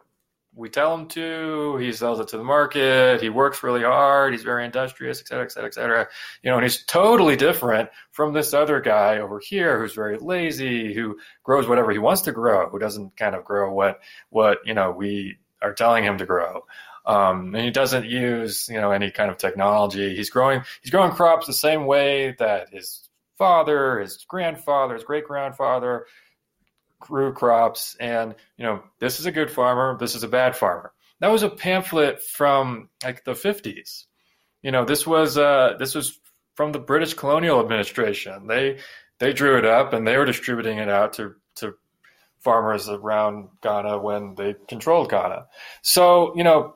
we tell him to. He sells it to the market. He works really hard. He's very industrious, et cetera, et cetera, et cetera. You know, and he's totally different from this other guy over here who's very lazy, who grows whatever he wants to grow, who doesn't kind of grow what what you know we are telling him to grow. Um, and he doesn't use you know any kind of technology. He's growing he's growing crops the same way that his father, his grandfather, his great grandfather grew crops and you know this is a good farmer this is a bad farmer. That was a pamphlet from like the 50s you know this was uh this was from the british colonial administration. They they drew it up and they were distributing it out to to farmers around ghana when they controlled ghana. So you know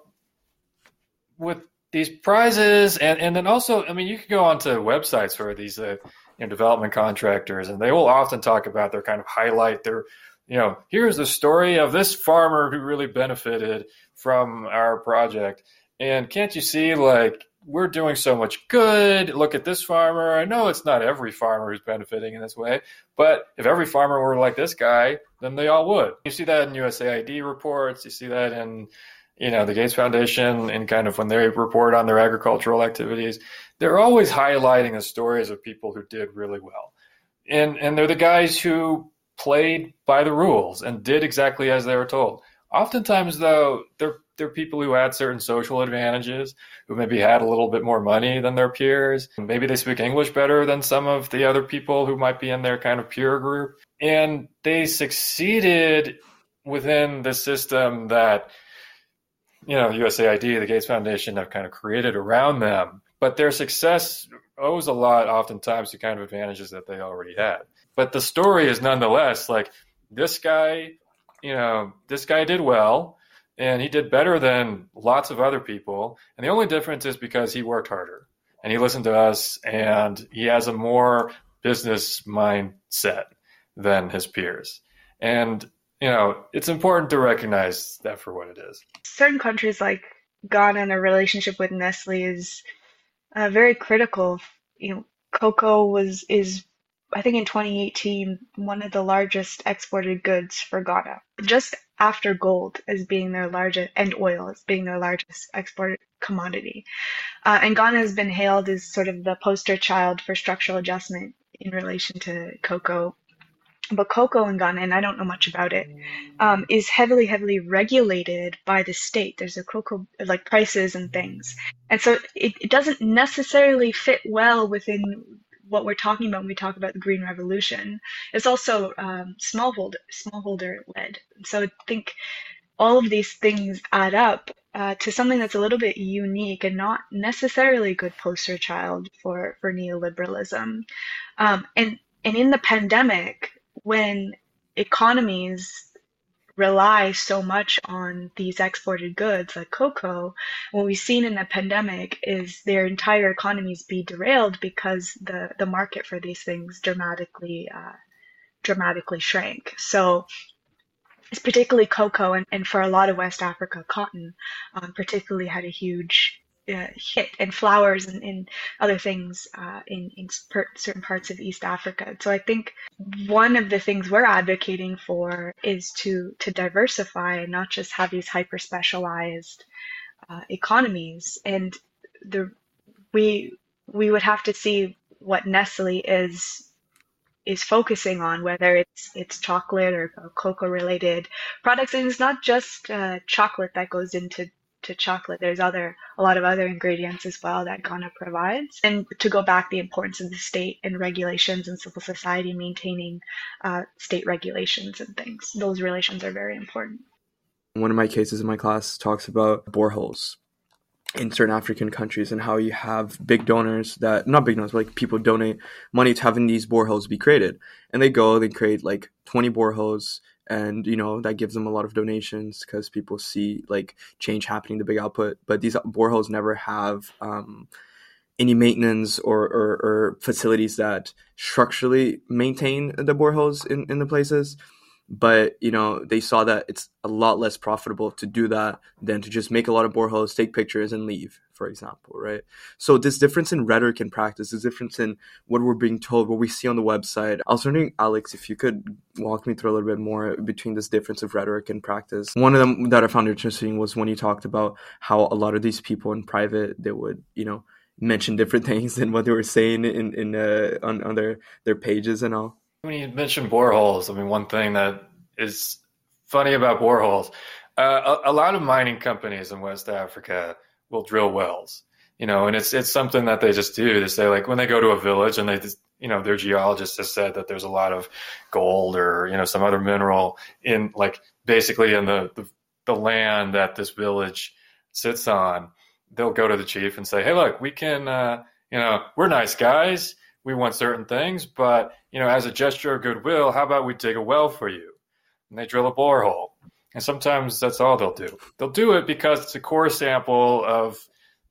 with these prizes and and then also i mean you could go onto websites for these uh, you know, development contractors, and they will often talk about their kind of highlight their, you know, here's the story of this farmer who really benefited from our project. And can't you see, like, we're doing so much good. Look at this farmer. I know it's not every farmer who's benefiting in this way, but if every farmer were like this guy, then they all would. You see that in USAID reports. You see that in, you know, the Gates Foundation and kind of when they report on their agricultural activities they're always highlighting the stories of people who did really well. And, and they're the guys who played by the rules and did exactly as they were told. Oftentimes, though, they're, they're people who had certain social advantages, who maybe had a little bit more money than their peers. Maybe they speak English better than some of the other people who might be in their kind of peer group. And they succeeded within the system that, you know, USAID, the Gates Foundation have kind of created around them but their success owes a lot oftentimes to kind of advantages that they already had. But the story is nonetheless like this guy, you know, this guy did well and he did better than lots of other people. And the only difference is because he worked harder and he listened to us and he has a more business mindset than his peers. And, you know, it's important to recognize that for what it is. Certain countries like Ghana and their relationship with Nestle is uh, very critical. You know, cocoa was is I think in 2018 one of the largest exported goods for Ghana. Just after gold as being their largest and oil as being their largest export commodity. Uh, and Ghana has been hailed as sort of the poster child for structural adjustment in relation to cocoa. But cocoa in Ghana, and I don't know much about it, um, is heavily, heavily regulated by the state. There's a cocoa like prices and things, and so it, it doesn't necessarily fit well within what we're talking about when we talk about the green revolution. It's also um, smallholder smallholder led. So I think all of these things add up uh, to something that's a little bit unique and not necessarily a good poster child for for neoliberalism. Um, and and in the pandemic, when economies rely so much on these exported goods like cocoa, what we've seen in the pandemic is their entire economies be derailed because the, the market for these things dramatically uh, dramatically shrank. So it's particularly cocoa and, and for a lot of West Africa, cotton um, particularly had a huge uh, hit and flowers and, and other things uh, in, in certain parts of East Africa. So I think one of the things we're advocating for is to to diversify and not just have these hyper specialized uh, economies. And the we we would have to see what Nestle is is focusing on, whether it's it's chocolate or cocoa related products. And it's not just uh, chocolate that goes into to chocolate. There's other a lot of other ingredients as well that Ghana provides. And to go back, the importance of the state and regulations and civil society maintaining uh, state regulations and things. Those relations are very important. One of my cases in my class talks about boreholes in certain African countries and how you have big donors that not big donors, but like people donate money to having these boreholes be created. And they go, they create like 20 boreholes and you know that gives them a lot of donations because people see like change happening the big output. But these boreholes never have um, any maintenance or, or, or, facilities that structurally maintain the boreholes in, in the places. But you know they saw that it's a lot less profitable to do that than to just make a lot of boreholes take pictures and leave for example right? So this difference in rhetoric and practice this difference in what we're being told what we see on the website. I was wondering alex if you could walk me through a little bit more between this difference of rhetoric and practice. One of them that i found interesting was when you talked about how a lot of these people in private they would you know mention different things than what they were saying in in uh, on, on their their pages and all. When you mentioned boreholes, I mean, one thing that is funny about boreholes, uh, a, a, lot of mining companies in West Africa will drill wells, you know, and it's it's something that they just do. They say like when they go to a village and they just, you know, their geologist has said that there's a lot of gold or you know some other mineral in like basically in the the, the land that this village sits on. They'll go to the chief and say, hey, look, we can, uh, you know, we're nice guys we want certain things, but you know, as a gesture of goodwill, how about we dig a well for you? And they drill a borehole. And sometimes that's all they'll do. They'll do it because it's a core sample of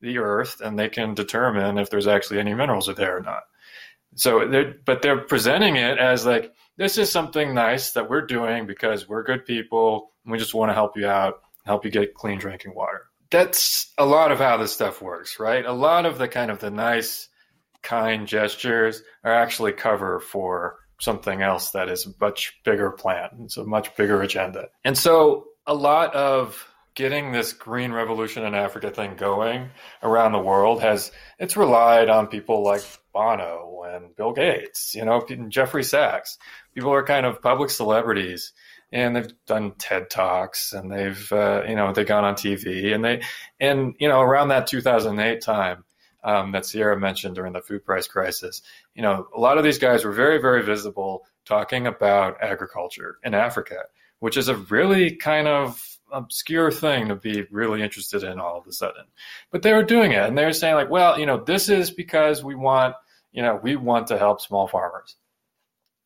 the earth and they can determine if there's actually any minerals are there or not. So they're, but they're presenting it as like, this is something nice that we're doing because we're good people and we just want to help you out, help you get clean drinking water. That's a lot of how this stuff works, right? A lot of the kind of the nice kind gestures are actually cover for something else that is a much bigger plan. It's a much bigger agenda. And so a lot of getting this green revolution in Africa thing going around the world has it's relied on people like Bono and Bill Gates, you know, Jeffrey Sachs. People are kind of public celebrities and they've done TED talks and they've uh, you know they've gone on TV and they and you know around that 2008 time um, that Sierra mentioned during the food price crisis. You know, a lot of these guys were very, very visible talking about agriculture in Africa, which is a really kind of obscure thing to be really interested in all of a sudden. But they were doing it and they were saying like, well, you know, this is because we want, you know, we want to help small farmers.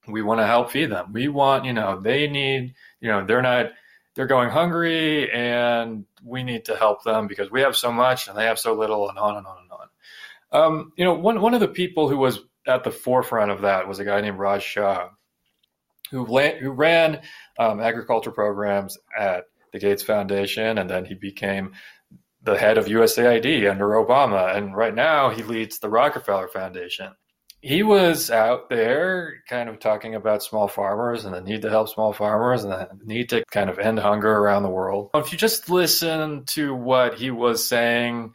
We want to help feed them. We want, you know, they need, you know, they're not they're going hungry and we need to help them because we have so much and they have so little and on and on and on. Um, you know, one one of the people who was at the forefront of that was a guy named Raj Shah, who, who ran um, agriculture programs at the Gates Foundation, and then he became the head of USAID under Obama, and right now he leads the Rockefeller Foundation. he was out there kind of talking about small farmers and the need to help small farmers and the need to kind of end hunger around the world. If you just listen to what he was saying,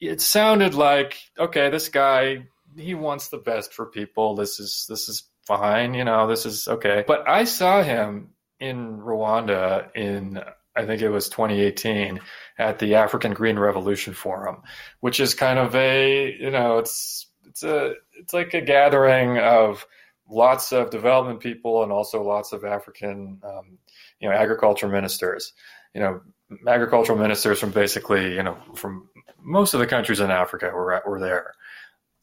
it sounded like, okay, this guy, he wants the best for people. This is this is fine, you know, this is okay. But I saw him in Rwanda in I think it was 2018 at the African Green Revolution Forum, which is kind of a, you know, it's it's a it's like a gathering of lots of development people and also lots of African, um, you know, agriculture ministers. You know, agricultural ministers from basically, you know, from most of the countries in Africa were were there,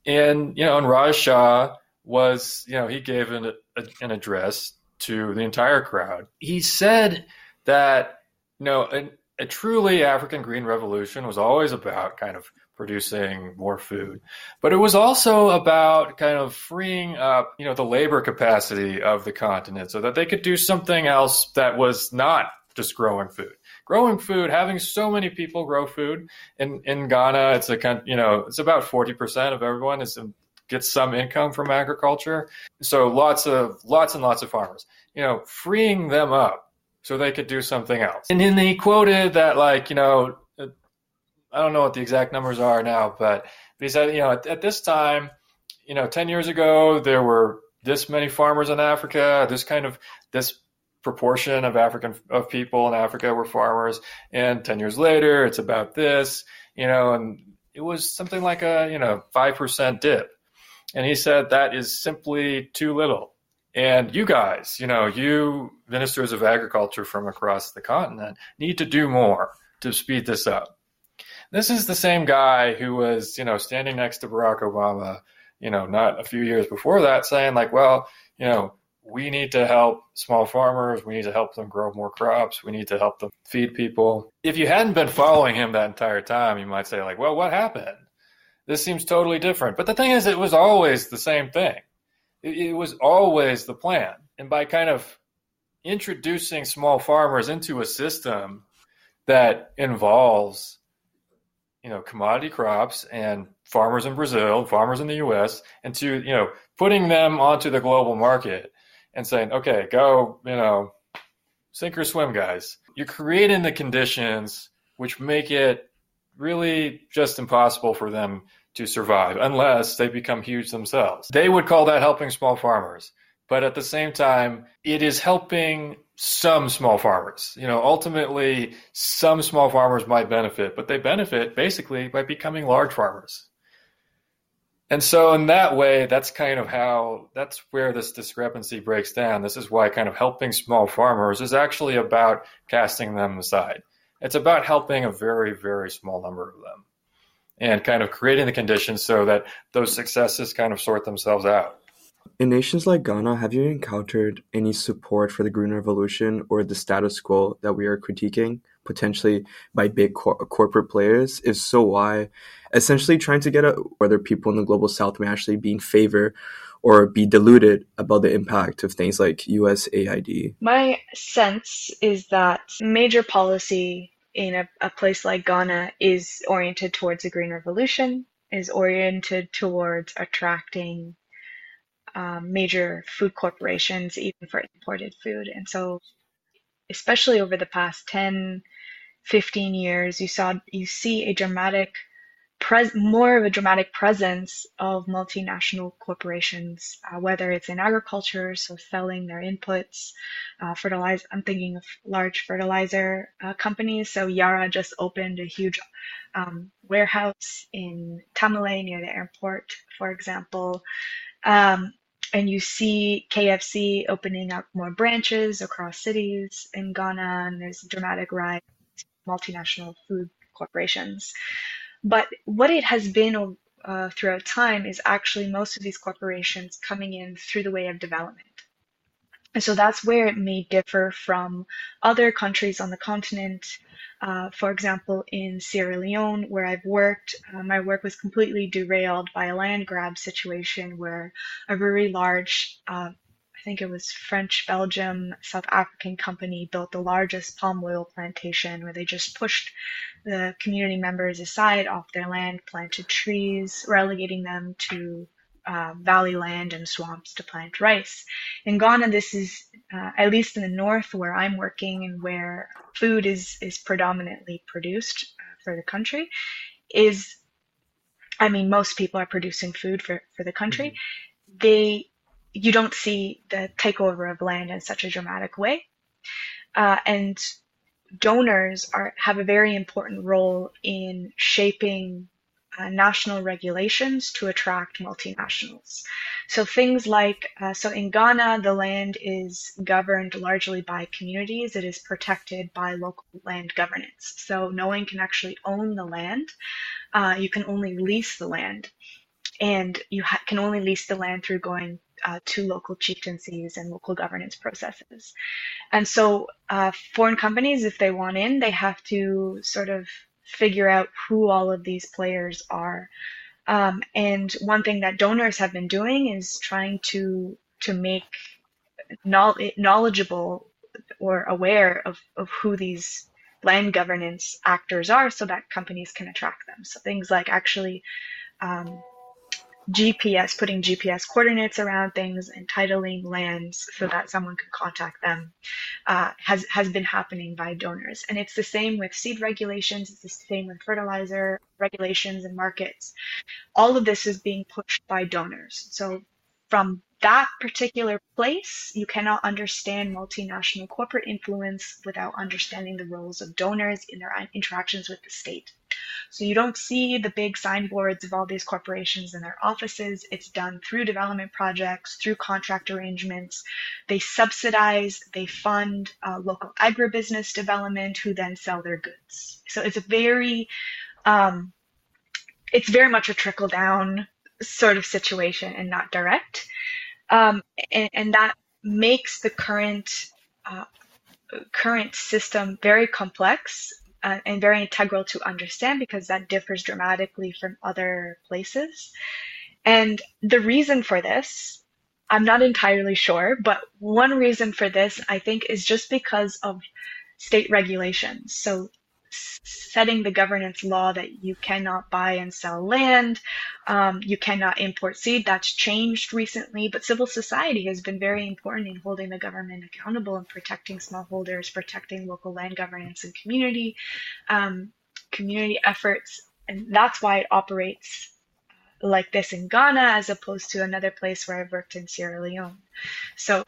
and you know, and Raj Shah was, you know, he gave an, a, an address to the entire crowd. He said that, you know, a, a truly African green revolution was always about kind of producing more food. But it was also about kind of freeing up, you know, the labor capacity of the continent so that they could do something else that was not just growing food. Growing food, having so many people grow food in, in Ghana, it's a you know, it's about 40% of everyone is gets some income from agriculture. So lots of lots and lots of farmers. You know, freeing them up so they could do something else. And then he quoted that like, you know, I don't know what the exact numbers are now, but he said, you know, at, at this time, you know, 10 years ago, there were this many farmers in Africa, this kind of, this proportion of African, of people in Africa were farmers. And 10 years later, it's about this, you know, and it was something like a, you know, 5% dip. And he said that is simply too little. And you guys, you know, you ministers of agriculture from across the continent need to do more to speed this up. This is the same guy who was, you know, standing next to Barack Obama, you know, not a few years before that, saying like, well, you know, we need to help small farmers. We need to help them grow more crops. We need to help them feed people. If you hadn't been following him that entire time, you might say like, well, what happened? This seems totally different. But the thing is, it was always the same thing. It, it was always the plan. And by kind of introducing small farmers into a system that involves you know commodity crops and farmers in Brazil, farmers in the U.S., and to you know putting them onto the global market and saying, okay, go, you know, sink or swim, guys. You're creating the conditions which make it really just impossible for them to survive unless they become huge themselves. They would call that helping small farmers. But at the same time, it is helping some small farmers. You know, ultimately, some small farmers might benefit, but they benefit basically by becoming large farmers. And so, in that way, that's kind of how that's where this discrepancy breaks down. This is why kind of helping small farmers is actually about casting them aside. It's about helping a very, very small number of them and kind of creating the conditions so that those successes kind of sort themselves out. In nations like Ghana, have you encountered any support for the Green Revolution or the status quo that we are critiquing, potentially by big cor- corporate players? If so, why? Essentially, trying to get at whether people in the global south may actually be in favor or be deluded about the impact of things like USAID. My sense is that major policy in a, a place like Ghana is oriented towards a green revolution, is oriented towards attracting um, major food corporations, even for imported food. And so, especially over the past 10, 15 years, you saw you see a dramatic pres- more of a dramatic presence of multinational corporations, uh, whether it's in agriculture, so selling their inputs, uh, fertilize. I'm thinking of large fertilizer uh, companies. So Yara just opened a huge um, warehouse in Tamale near the airport, for example. Um, and you see KFC opening up more branches across cities in Ghana, and there's a dramatic rise multinational food corporations. But what it has been uh, throughout time is actually most of these corporations coming in through the way of development. And so that's where it may differ from other countries on the continent uh, for example, in Sierra Leone, where I've worked, uh, my work was completely derailed by a land grab situation where a very large, uh, think it was French, Belgium, South African company built the largest palm oil plantation where they just pushed the community members aside off their land, planted trees, relegating them to uh, valley land and swamps to plant rice. In Ghana, this is uh, at least in the north where I'm working and where food is is predominantly produced uh, for the country. Is I mean, most people are producing food for for the country. Mm-hmm. They you don't see the takeover of land in such a dramatic way, uh, and donors are have a very important role in shaping uh, national regulations to attract multinationals. So things like, uh, so in Ghana, the land is governed largely by communities. It is protected by local land governance. So no one can actually own the land. Uh, you can only lease the land. And you ha- can only lease the land through going uh, to local chieftaincies and local governance processes. And so, uh, foreign companies, if they want in, they have to sort of figure out who all of these players are. Um, and one thing that donors have been doing is trying to to make knowledgeable or aware of, of who these land governance actors are so that companies can attract them. So things like actually um, GPS, putting GPS coordinates around things, entitling lands so that someone can contact them, uh, has has been happening by donors. And it's the same with seed regulations. It's the same with fertilizer regulations and markets. All of this is being pushed by donors. So from that particular place, you cannot understand multinational corporate influence without understanding the roles of donors in their interactions with the state. So you don't see the big signboards of all these corporations in their offices. It's done through development projects, through contract arrangements. They subsidize, they fund uh, local agribusiness development, who then sell their goods. So it's a very, um, it's very much a trickle down sort of situation and not direct. Um, and, and, that makes the current uh, current system very complex uh, and very integral to understand because that differs dramatically from other places. And the reason for this, I'm not entirely sure, but one reason for this, I think, is just because of state regulations. So setting the governance law that you cannot buy and sell land, um, you cannot import seed. That's changed recently, but civil society has been very important in holding the government accountable and protecting smallholders, protecting local land governance and community um, community efforts, and that's why it operates like this in Ghana as opposed to another place where I've worked in Sierra Leone. So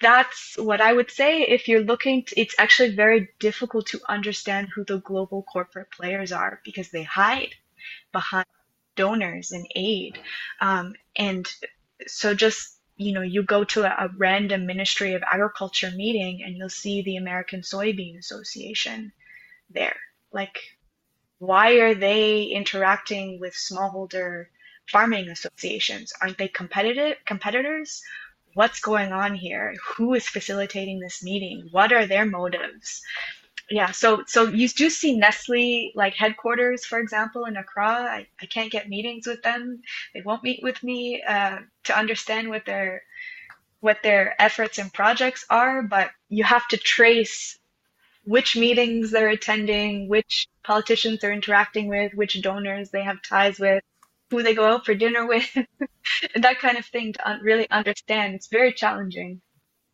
that's what I would say. If you're looking, to, it's actually very difficult to understand who the global corporate players are because they hide behind donors and aid. Um, and so just you know, you go to a, a, random Ministry of Agriculture meeting and you'll see the American Soybean Association there. Like, why are they interacting with smallholder farming associations? Aren't they competitive competitors? What's going on here? Who is facilitating this meeting? What are their motives? Yeah, so so you do see Nestle like headquarters, for example, in Accra. I, I can't get meetings with them. They won't meet with me uh, to understand what their what their efforts and projects are, but you have to trace which meetings they're attending, which politicians they're interacting with, which donors they have ties with, who they go out for dinner with, that kind of thing to really understand. It's very challenging.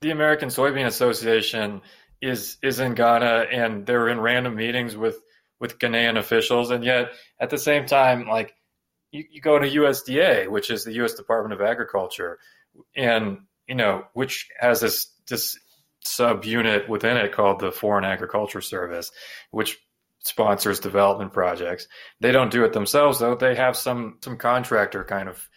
The American Soybean Association is is in Ghana, and they're in random meetings with with Ghanaian officials, and yet at the same time, like you, you go to USDA, which is the U.S. Department of Agriculture, and you know which has this this subunit within it called the Foreign Agriculture Service, which sponsors development projects. They don't do it themselves though. They have some some contractor kind of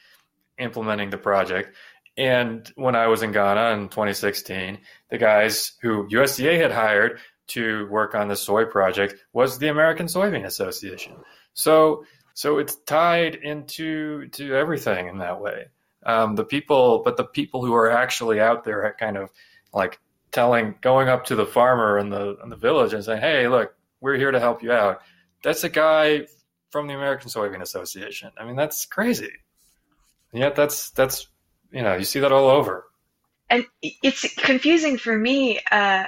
implementing the project. And when I was in Ghana in 2016, the guys who USDA had hired to work on the soy project was the American Soybean Association. So so it's tied into to everything in that way. Um, the people, but the people who are actually out there, kind of like telling, going up to the farmer in the in the village and saying, "Hey, look, we're here to help you out. That's a guy from the American Soybean Association. I mean, that's crazy. And yet that's that's you know, you see that all over. And it's confusing for me, uh,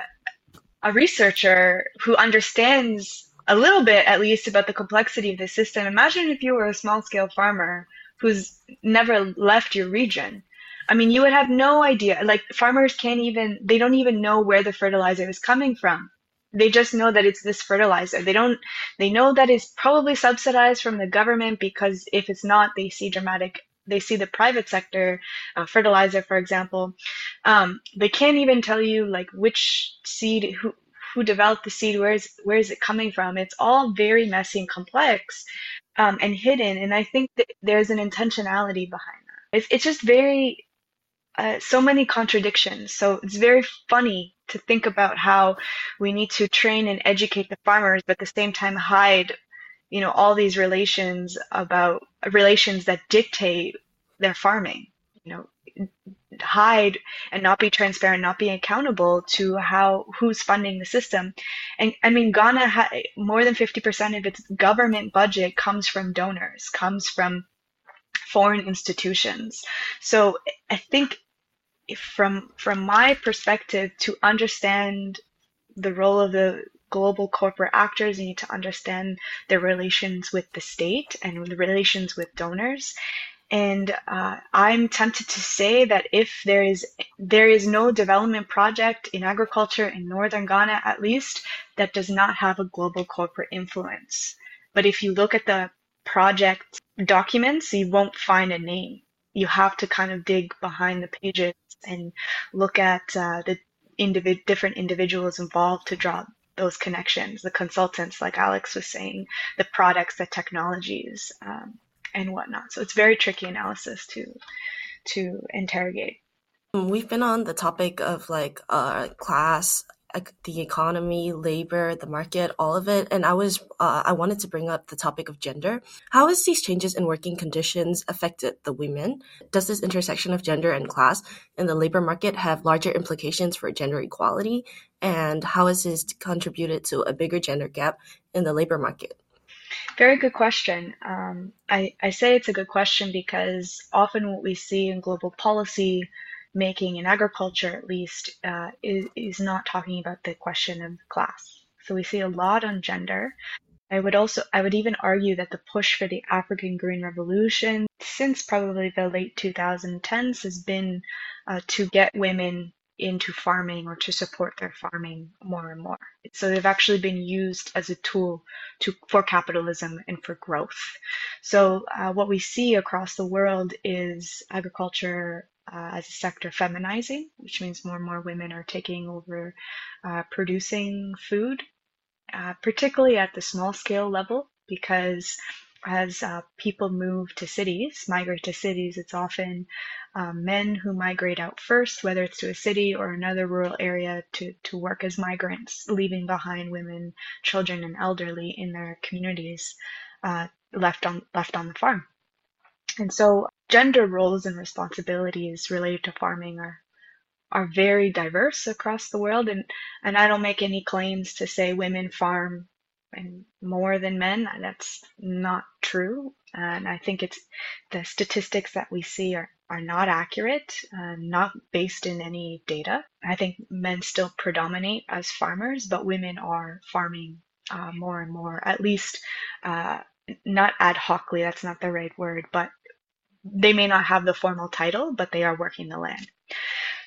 a researcher who understands a little bit at least about the complexity of the system. Imagine if you were a small scale farmer who's never left your region. I mean, you would have no idea. Like farmers can't even, they don't even know where the fertilizer is coming from. They just know that it's this fertilizer. They don't, they know that it's probably subsidized from the government because if it's not, they see dramatic, they see the private sector, uh, fertilizer, for example. Um, they can't even tell you like which seed, who, who developed the seed, where is, where is it coming from? It's all very messy and complex um, and hidden. And I think that there's an intentionality behind that. It's, it's just very, uh, so many contradictions. So it's very funny to think about how we need to train and educate the farmers, but at the same time hide, you know, all these relations about relations that dictate their farming. You know, hide and not be transparent, not be accountable to how who's funding the system. And I mean, Ghana ha- more than 50% of its government budget comes from donors, comes from foreign institutions. So I think from from my perspective to understand the role of the global corporate actors you need to understand their relations with the state and the relations with donors. And uh, i'm tempted to say that if there is there is no development project in agriculture in northern ghana at least that does not have a global corporate influence. But if you look at the project documents you won't find a name you have to kind of dig behind the pages and look at uh, the individ- different individuals involved to draw those connections, the consultants, like Alex was saying, the products, the technologies, um, and whatnot. So it's very tricky analysis to to interrogate. We've been on the topic of like uh, class the economy, labor, the market, all of it. And I was, uh, I wanted to bring up the topic of gender. How has these changes in working conditions affected the women? Does this intersection of gender and class in the labor market have larger implications for gender equality? And how has this contributed to a bigger gender gap in the labor market? Very good question. Um, I, I say it's a good question because often what we see in global policy making in agriculture at least uh, is, is not talking about the question of class. So we see a lot on gender. I would also, I would even argue that the push for the African Green Revolution since probably the late 2010s has been uh, to get women into farming or to support their farming more and more. So they've actually been used as a tool to for capitalism and for growth. So uh, what we see across the world is agriculture uh, as a sector feminizing, which means more and more women are taking over uh, producing food, uh, particularly at the small scale level, because as uh, people move to cities, migrate to cities, it's often um, men who migrate out first, whether it's to a city or another rural area to, to work as migrants, leaving behind women, children, and elderly in their communities uh, left on left on the farm. And so gender roles and responsibilities related to farming are are very diverse across the world and and I don't make any claims to say women farm and more than men that's not true and I think it's the statistics that we see are are not accurate uh, not based in any data I think men still predominate as farmers but women are farming uh, more and more at least uh, not ad hocly that's not the right word but they may not have the formal title, but they are working the land.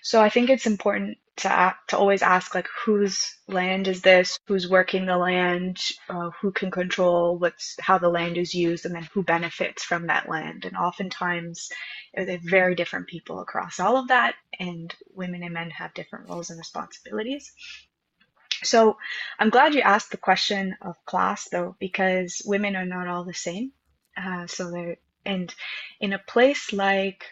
So I think it's important to to always ask like whose land is this, who's working the land, uh, who can control what's how the land is used, and then who benefits from that land. And oftentimes they're very different people across all of that, and women and men have different roles and responsibilities. So I'm glad you asked the question of class though, because women are not all the same. Uh, so there and in a place like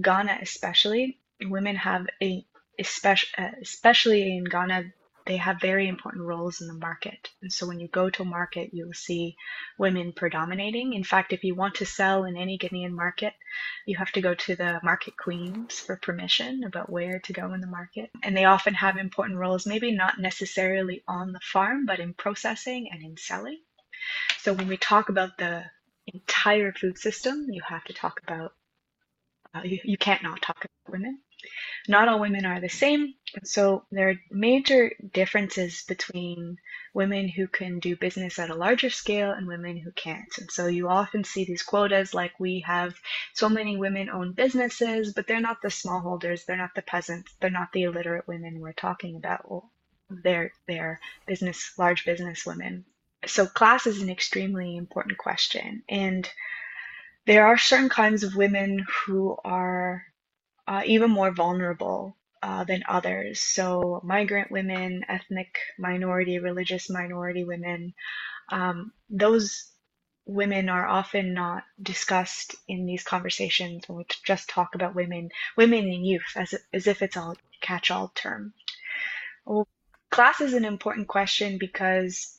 Ghana, especially, women have a especially, uh, especially in Ghana, they have very important roles in the market. And so when you go to market, you'll see women predominating. In fact, if you want to sell in any Ghanaian market, you have to go to the market queens for permission about where to go in the market. And they often have important roles, maybe not necessarily on the farm, but in processing and in selling. So when we talk about the entire food system, you have to talk about, uh, you, you can't not talk about women. Not all women are the same. So there are major differences between women who can do business at a larger scale and women who can't. And so you often see these quotas like we have so many women own businesses, but they're not the smallholders, they're not the peasants, they're not the illiterate women we're talking about. Well, they're they're business large business women. So class is an extremely important question. And there are certain kinds of women who are uh, even more vulnerable uh, than others. So, migrant women, ethnic minority, religious minority women, um, those women are often not discussed in these conversations when we just talk about women, women and youth, as, as if it's a catch all term. Well, class is an important question because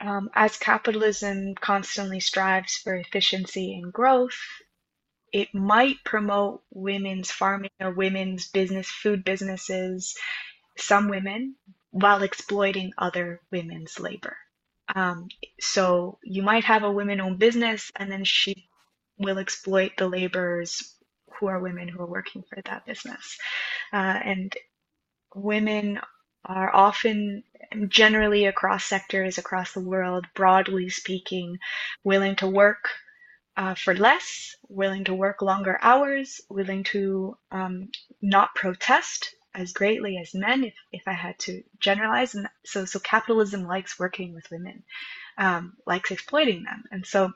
um, as capitalism constantly strives for efficiency and growth, it might promote women's farming or women's business, food businesses, some women, while exploiting other women's labor. Um, so you might have a women owned business and then she will exploit the laborers who are women who are working for that business. Uh, and women are often generally across sectors across the world, broadly speaking, willing to work uh, for less, willing to work longer hours, willing to um, not protest as greatly as men, if, if I had to generalize. And so, so capitalism likes working with women, um, likes exploiting them. And so,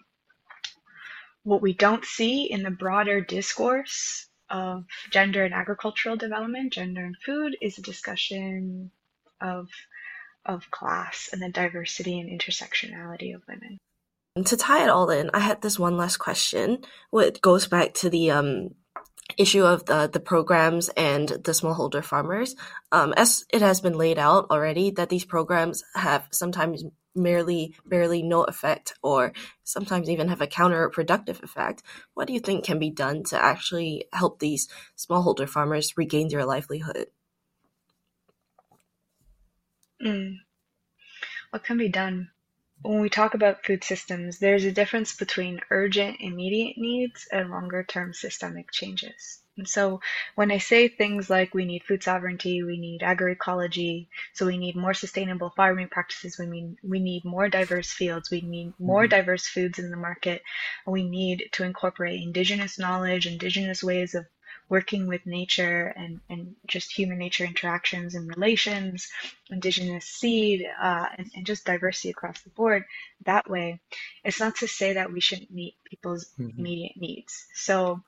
what we don't see in the broader discourse of gender and agricultural development, gender and food, is a discussion of of class and the diversity and intersectionality of women. To tie it all in, I had this one last question. which goes back to the um, issue of the the programs and the smallholder farmers. Um, as it has been laid out already, that these programs have sometimes merely barely no effect, or sometimes even have a counterproductive effect. What do you think can be done to actually help these smallholder farmers regain their livelihood? Mm. What can be done? When we talk about food systems, there's a difference between urgent, immediate needs and longer term systemic changes. And so when I say things like we need food sovereignty, we need agroecology, so we need more sustainable farming practices, we mean we need more diverse fields, we need more mm-hmm. diverse foods in the market, we need to incorporate indigenous knowledge, indigenous ways of working with nature and, and just human nature interactions and relations, indigenous seed, uh, and, and just diversity across the board that way, it's not to say that we shouldn't meet people's mm-hmm. immediate needs. So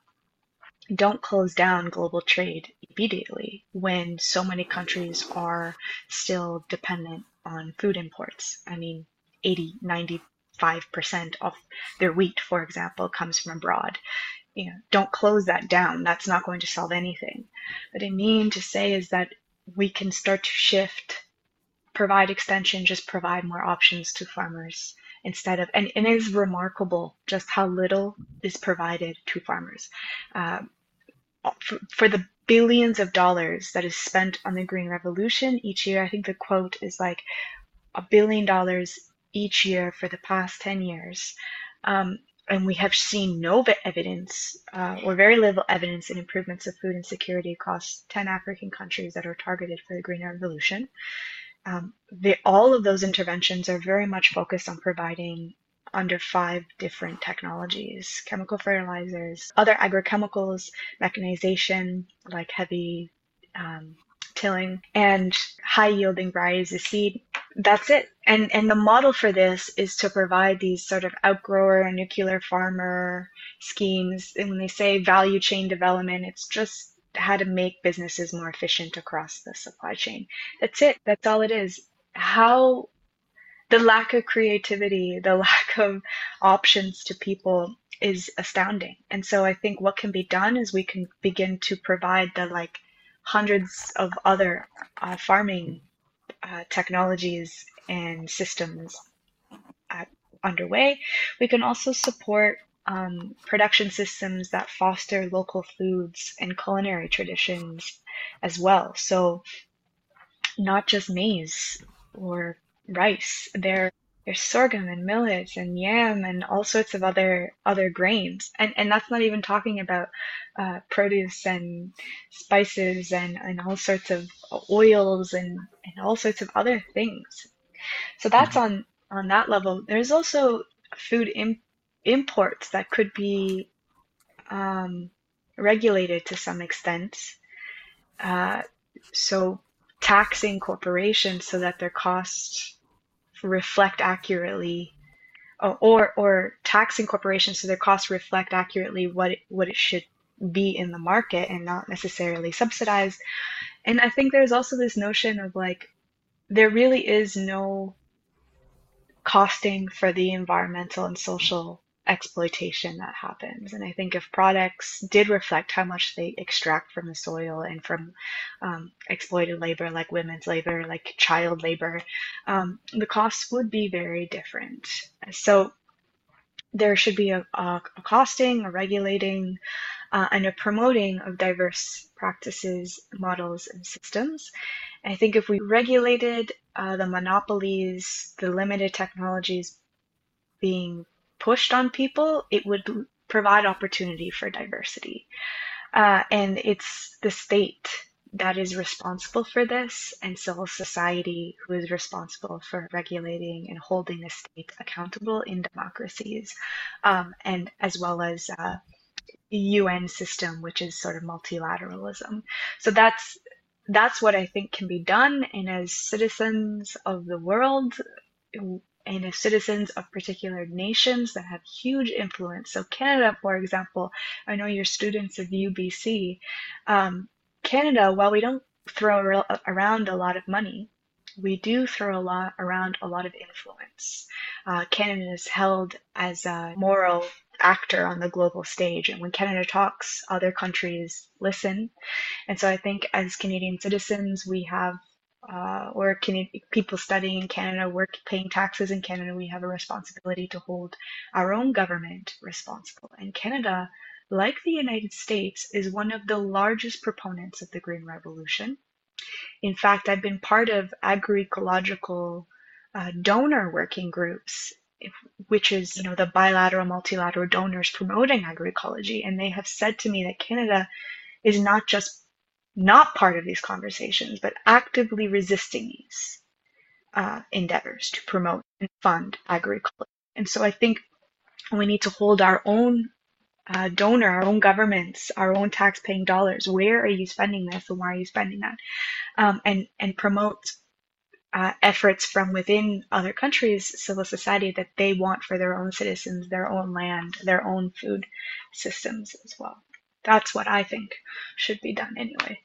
don't close down global trade immediately when so many countries are still dependent on food imports. I mean, 80, 95% of their wheat, for example, comes from abroad you know, don't close that down. That's not going to solve anything. What I mean to say is that we can start to shift, provide extension, just provide more options to farmers instead of, and, and it is remarkable just how little is provided to farmers. Uh, for, for the billions of dollars that is spent on the Green Revolution each year, I think the quote is like a billion dollars each year for the past 10 years. Um, and we have seen no evidence uh, or very little evidence in improvements of food insecurity across 10 African countries that are targeted for the Green Revolution. Um, the, all of those interventions are very much focused on providing under five different technologies chemical fertilizers, other agrochemicals, mechanization like heavy um, tilling, and high yielding varieties of seed that's it. And and the model for this is to provide these sort of outgrower and nuclear farmer schemes. And when they say value chain development, it's just how to make businesses more efficient across the supply chain. That's it. That's all it is. How the lack of creativity, the lack of options to people is astounding. And so I think what can be done is we can begin to provide the like hundreds of other uh, farming uh, technologies and systems at, underway. We can also support um, production systems that foster local foods and culinary traditions as well. So, not just maize or rice. There there's sorghum and millet and yam and all sorts of other other grains. And and that's not even talking about uh, produce and spices and and all sorts of oils and and all sorts of other things. So that's mm-hmm. on on that level. There's also food Im- imports that could be um, regulated to some extent. Uh, so taxing corporations so that their costs reflect accurately or or taxing corporations so their costs reflect accurately what it, what it should be in the market and not necessarily subsidized. And I think there's also this notion of like there really is no costing for the environmental and social exploitation that happens. And I think if products did reflect how much they extract from the soil and from um, exploited labor, like women's labor, like child labor, um, the costs would be very different. So there should be a, a, a costing, a regulating, uh, and a promoting of diverse practices, models, and systems. I think if we regulated uh, the monopolies, the limited technologies being pushed on people, it would provide opportunity for diversity. Uh, and it's the state that is responsible for this and civil society who is responsible for regulating and holding the state accountable in democracies um, and as well as uh, UN system which is sort of multilateralism so that's that's what I think can be done and as citizens of the world and as citizens of particular nations that have huge influence. So, Canada, for example, I know you're students of UBC. Um, Canada, while we don't throw around a lot of money, we do throw a lot around a lot of influence. Uh, Canada is held as a moral actor on the global stage, and when Canada talks, other countries listen. And so I think as Canadian citizens, we have uh, or can, people studying in Canada, work paying taxes in Canada, we have a responsibility to hold our own government responsible. And Canada, like the United States, is one of the largest proponents of the Green Revolution. In fact, I've been part of agroecological uh, donor working groups, which is you know the bilateral, multilateral donors promoting agroecology, and they have said to me that Canada is not just not part of these conversations, but actively resisting these uh, endeavors to promote and fund agriculture. And so I think we need to hold our own uh, donor, our own governments, our own tax-paying dollars. Where are you spending this, and why are you spending that? Um, and and promote uh, efforts from within other countries, civil society that they want for their own citizens, their own land, their own food systems as well. That's what I think should be done anyway.